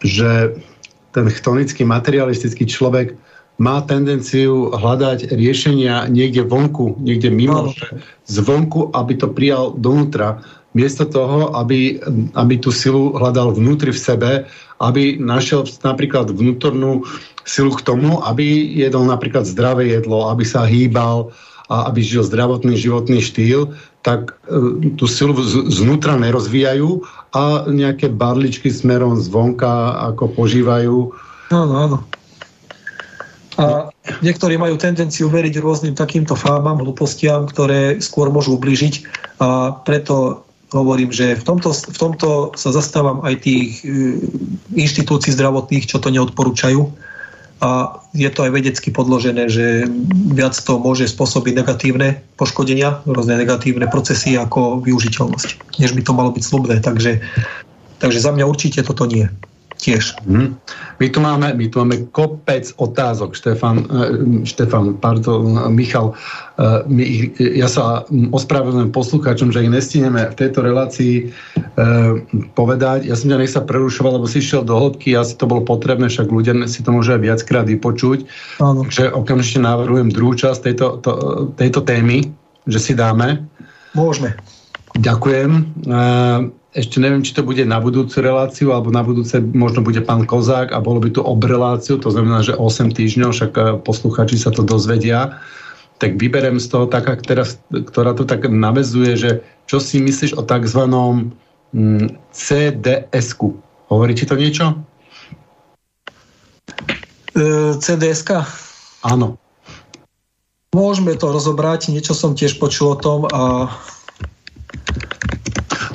že ten chtonický materialistický človek má tendenciu hľadať riešenia niekde vonku, niekde mimo, no. že zvonku, aby to prijal donútra. miesto toho, aby, aby tú silu hľadal vnútri v sebe, aby našiel napríklad vnútornú silu k tomu, aby jedol napríklad zdravé jedlo, aby sa hýbal, a aby žil zdravotný životný štýl, tak e, tú silu znútra nerozvíjajú a nejaké barličky smerom zvonka ako požívajú. Áno, áno. A niektorí majú tendenciu veriť rôznym takýmto fábam, hlúpostiam, ktoré skôr môžu ubližiť a preto hovorím, že v tomto, v tomto sa zastávam aj tých e, inštitúcií zdravotných, čo to neodporúčajú a je to aj vedecky podložené, že viac to môže spôsobiť negatívne poškodenia, rôzne negatívne procesy ako využiteľnosť, než by to malo byť slubné. Takže, takže za mňa určite toto nie tiež. Hmm. My, tu máme, my tu máme kopec otázok, Štefan, uh, Štefan pardon, Michal. Uh, my, ja sa ospravedlňujem poslucháčom, že ich nestineme v tejto relácii uh, povedať. Ja som ťa nech sa prerušoval, lebo si šiel do hĺbky, asi to bolo potrebné, však ľudia si to môže aj viackrát vypočuť. Áno. Takže okamžite navrhujem druhú časť tejto, to, tejto témy, že si dáme. Môžeme. Ďakujem. Uh, ešte neviem, či to bude na budúcu reláciu, alebo na budúce možno bude pán Kozák a bolo by to ob reláciu, to znamená, že 8 týždňov, však e, posluchači sa to dozvedia. Tak vyberem z toho taká, ktorá, ktorá to tak navezuje, že čo si myslíš o tzv. Mm, CDS-ku? Hovorí ti to niečo? E, CDS-ka? Áno. Môžeme to rozobrať, niečo som tiež počul o tom a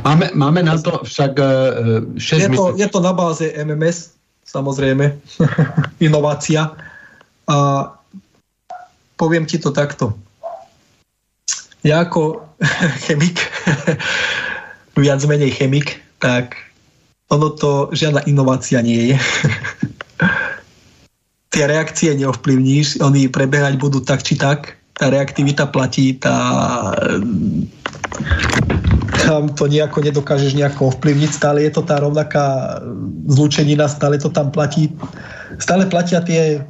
Máme, máme na to však uh, 6 je to, je to na báze MMS, samozrejme, <laughs> inovácia. A poviem ti to takto. Ja ako <laughs> chemik, <laughs> viac menej chemik, tak ono to žiadna inovácia nie je. Tie reakcie neovplyvníš, oni prebehať budú tak či tak, tá reaktivita platí, tá tam to nejako nedokážeš nejako ovplyvniť, stále je to tá rovnaká zlučenina, stále to tam platí, stále platia tie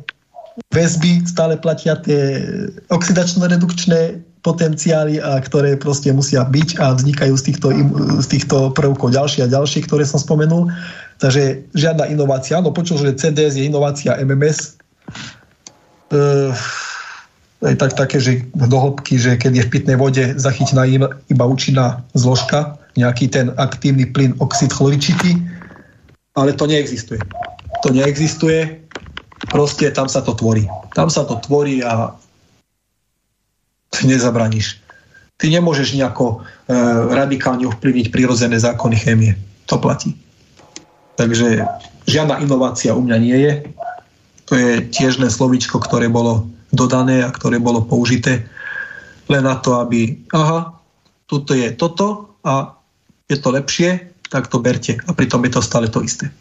väzby, stále platia tie oxidačno-redukčné potenciály, a ktoré proste musia byť a vznikajú z týchto, z týchto prvkov ďalšie a ďalšie, ktoré som spomenul. Takže žiadna inovácia. No počul, že CDS je inovácia MMS. Uh, aj tak také, že do že keď je v pitnej vode zachytená iba účinná zložka, nejaký ten aktívny plyn oxid chloričitý, ale to neexistuje. To neexistuje, proste tam sa to tvorí. Tam sa to tvorí a nezabraníš. Ty nemôžeš nejako e, radikálne ovplyvniť prírodzené zákony chémie. To platí. Takže žiadna inovácia u mňa nie je. To je tiež len slovíčko, ktoré bolo dodané a ktoré bolo použité len na to, aby aha, tuto je toto a je to lepšie, tak to berte. A pritom je to stále to isté.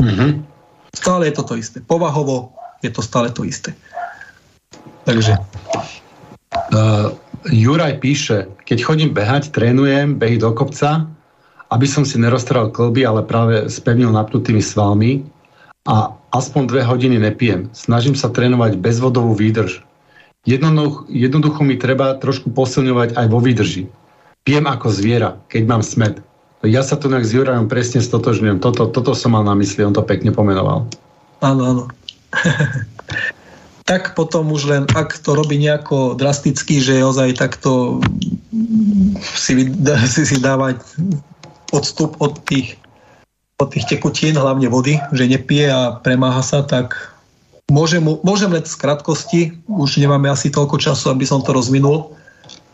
Mm-hmm. Stále je to to isté. Povahovo je to stále to isté. Takže. Uh, Juraj píše, keď chodím behať, trénujem behy do kopca, aby som si neroztral klby, ale práve spevnil napnutými svalmi a aspoň dve hodiny nepijem. Snažím sa trénovať bezvodovú výdrž. Jednoducho, jednoducho mi treba trošku posilňovať aj vo výdrži. Pijem ako zviera, keď mám smet. Ja sa tu s Jurajom presne stotožňujem. Toto, toto som mal na mysli, on to pekne pomenoval. Áno, áno. <laughs> tak potom už len, ak to robí nejako drasticky, že ozaj takto si, <laughs> si, si dávať odstup od tých od tých tekutín, hlavne vody, že nepije a premáha sa, tak môžem, môžem len z krátkosti, už nemáme asi toľko času, aby som to rozvinul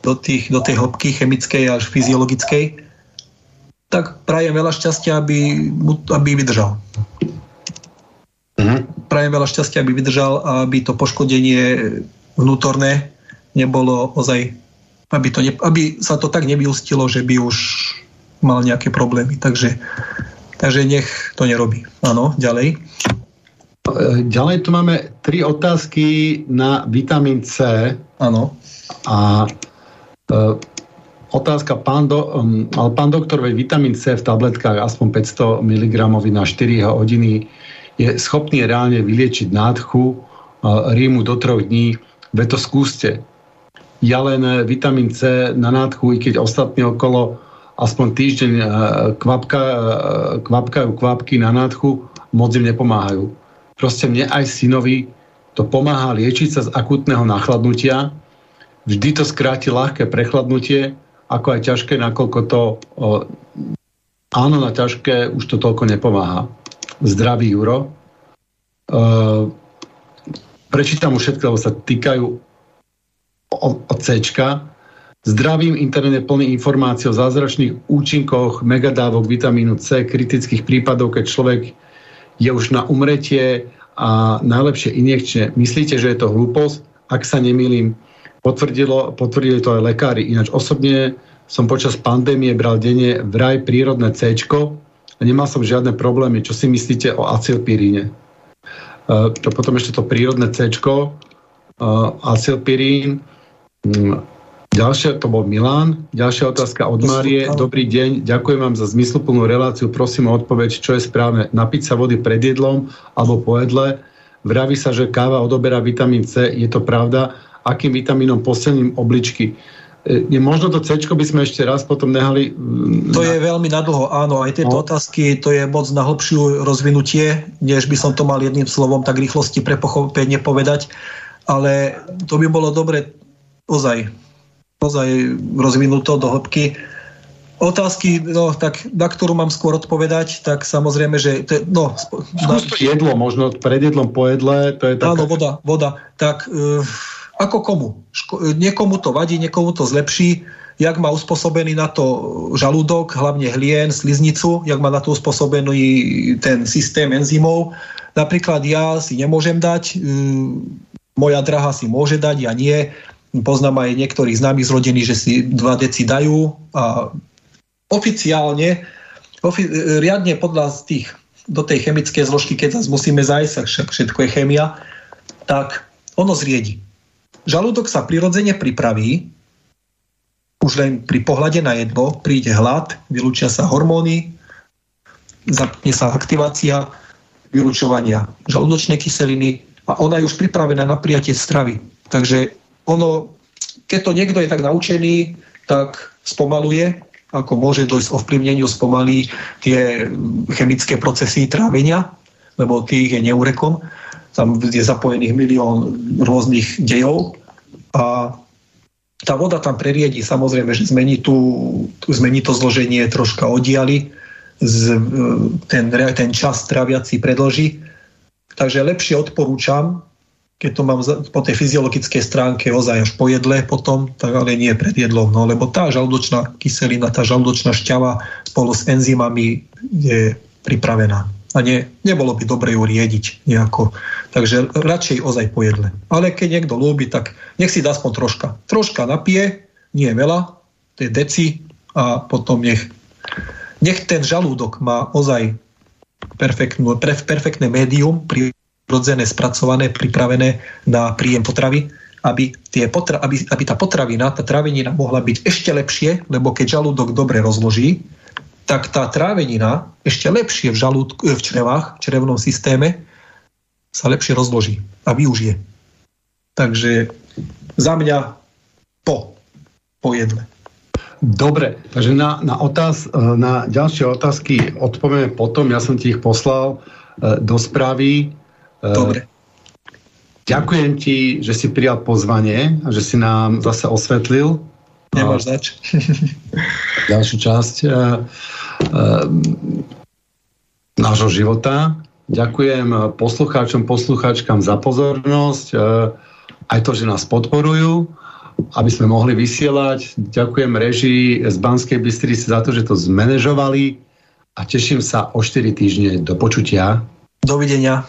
do, tých, do tej hĺbky chemickej až fyziologickej, tak prajem veľa šťastia, aby, aby vydržal. Mhm. Prajem veľa šťastia, aby vydržal a aby to poškodenie vnútorné nebolo ozaj, aby, to ne, aby sa to tak nevyústilo, že by už mal nejaké problémy. Takže Takže nech to nerobí. Áno, ďalej. Ďalej tu máme tri otázky na vitamín C. Áno. A e, otázka, pán, do, um, ale pán doktor, veď vitamín C v tabletkách aspoň 500 mg na 4 hodiny je schopný reálne vyliečiť nádchu, e, rímu do troch dní. Veď to skúste. ja len vitamín C na nádchu, i keď ostatní okolo aspoň týždeň kvapka, kvapkajú kvapky na nádchu, moc im nepomáhajú. Proste mne aj synovi to pomáha liečiť sa z akutného nachladnutia. Vždy to skráti ľahké prechladnutie, ako aj ťažké, nakoľko to áno, na ťažké už to toľko nepomáha. Zdravý Juro. E, prečítam už všetko, lebo sa týkajú od C. Zdravím, internet je plný informácií o zázračných účinkoch megadávok vitamínu C, kritických prípadov, keď človek je už na umretie a najlepšie injekčne. Myslíte, že je to hlúposť? Ak sa nemýlim, potvrdilo, potvrdili to aj lekári. Ináč osobne som počas pandémie bral denne vraj prírodné C a nemal som žiadne problémy. Čo si myslíte o acylpiríne? Uh, to potom ešte to prírodné C, uh, acylpirín, um, Ďalšia, to bol Milan. Ďalšia otázka od Márie. Dobrý deň, ďakujem vám za zmysluplnú reláciu. Prosím o odpoveď, čo je správne. Napiť sa vody pred jedlom alebo po jedle. Vraví sa, že káva odoberá vitamín C. Je to pravda? Akým vitamínom posilním obličky? Je možno to C by sme ešte raz potom nehali... To na... je veľmi nadlho, áno. Aj tieto no. otázky, to je moc na hlbšiu rozvinutie, než by som to mal jedným slovom tak rýchlosti pre pochopenie povedať. Ale to by bolo dobre ozaj naozaj rozvinuto do hĺbky. Otázky, no, tak, na ktorú mám skôr odpovedať, tak samozrejme, že... To, no, na... jedlo, možno pred jedlom, po jedle, to je taká... Áno, voda, voda. Tak uh, ako komu? Ško- niekomu to vadí, niekomu to zlepší, jak má uspôsobený na to žalúdok, hlavne hlien, sliznicu, jak má na to uspôsobený ten systém enzymov. Napríklad ja si nemôžem dať, uh, moja drahá si môže dať, ja nie Poznám aj niektorých známych z rodiny, že si dva deci dajú a oficiálne, ofi- riadne podľa tých, do tej chemickej zložky, keď zase musíme zajsť, však všetko je chemia, tak ono zriedi. Žalúdok sa prirodzene pripraví, už len pri pohľade na jedlo príde hlad, vylúčia sa hormóny, zapne sa aktivácia vylúčovania žalúdočnej kyseliny a ona je už pripravená na prijatie stravy. Takže ono, keď to niekto je tak naučený, tak spomaluje, ako môže dojsť ovplyvneniu, spomalí tie chemické procesy trávenia, lebo tých je neurekom. Tam je zapojených milión rôznych dejov a tá voda tam preriedi, samozrejme, že zmení, tú, zmení to zloženie troška odiali, z, ten, ten čas traviaci predlží. Takže lepšie odporúčam keď to mám po tej fyziologickej stránke ozaj až po jedle potom, tak ale nie pred jedlom, no, lebo tá žalúdočná kyselina, tá žalúdočná šťava spolu s enzymami je pripravená. A nie, nebolo by dobre ju riediť nejako. Takže radšej ozaj po jedle. Ale keď niekto ľúbi, tak nech si dá aspoň troška. Troška napije, nie veľa, to je deci a potom nech, nech ten žalúdok má ozaj perfektnú, perfektné médium pri rodzené, spracované, pripravené na príjem potravy, aby, tie potra- aby, aby tá potravina, tá trávenina mohla byť ešte lepšie, lebo keď žalúdok dobre rozloží, tak tá trávenina ešte lepšie v, žalúdku, v črevách, v črevnom systéme sa lepšie rozloží a využije. Takže za mňa po, po jedle. Dobre, takže na, na, otáz, na ďalšie otázky odpovieme potom. Ja som ti ich poslal e, do správy. Eh, Dobre. Ďakujem ti, že si prijal pozvanie a že si nám zase osvetlil Nemáš zač. <laughs> ďalšiu časť uh, uh, nášho života. Ďakujem poslucháčom, poslucháčkam za pozornosť, uh, aj to, že nás podporujú, aby sme mohli vysielať. Ďakujem režii z Banskej Bystrici za to, že to zmanéžovali a teším sa o 4 týždne. Do počutia. Dovidenia.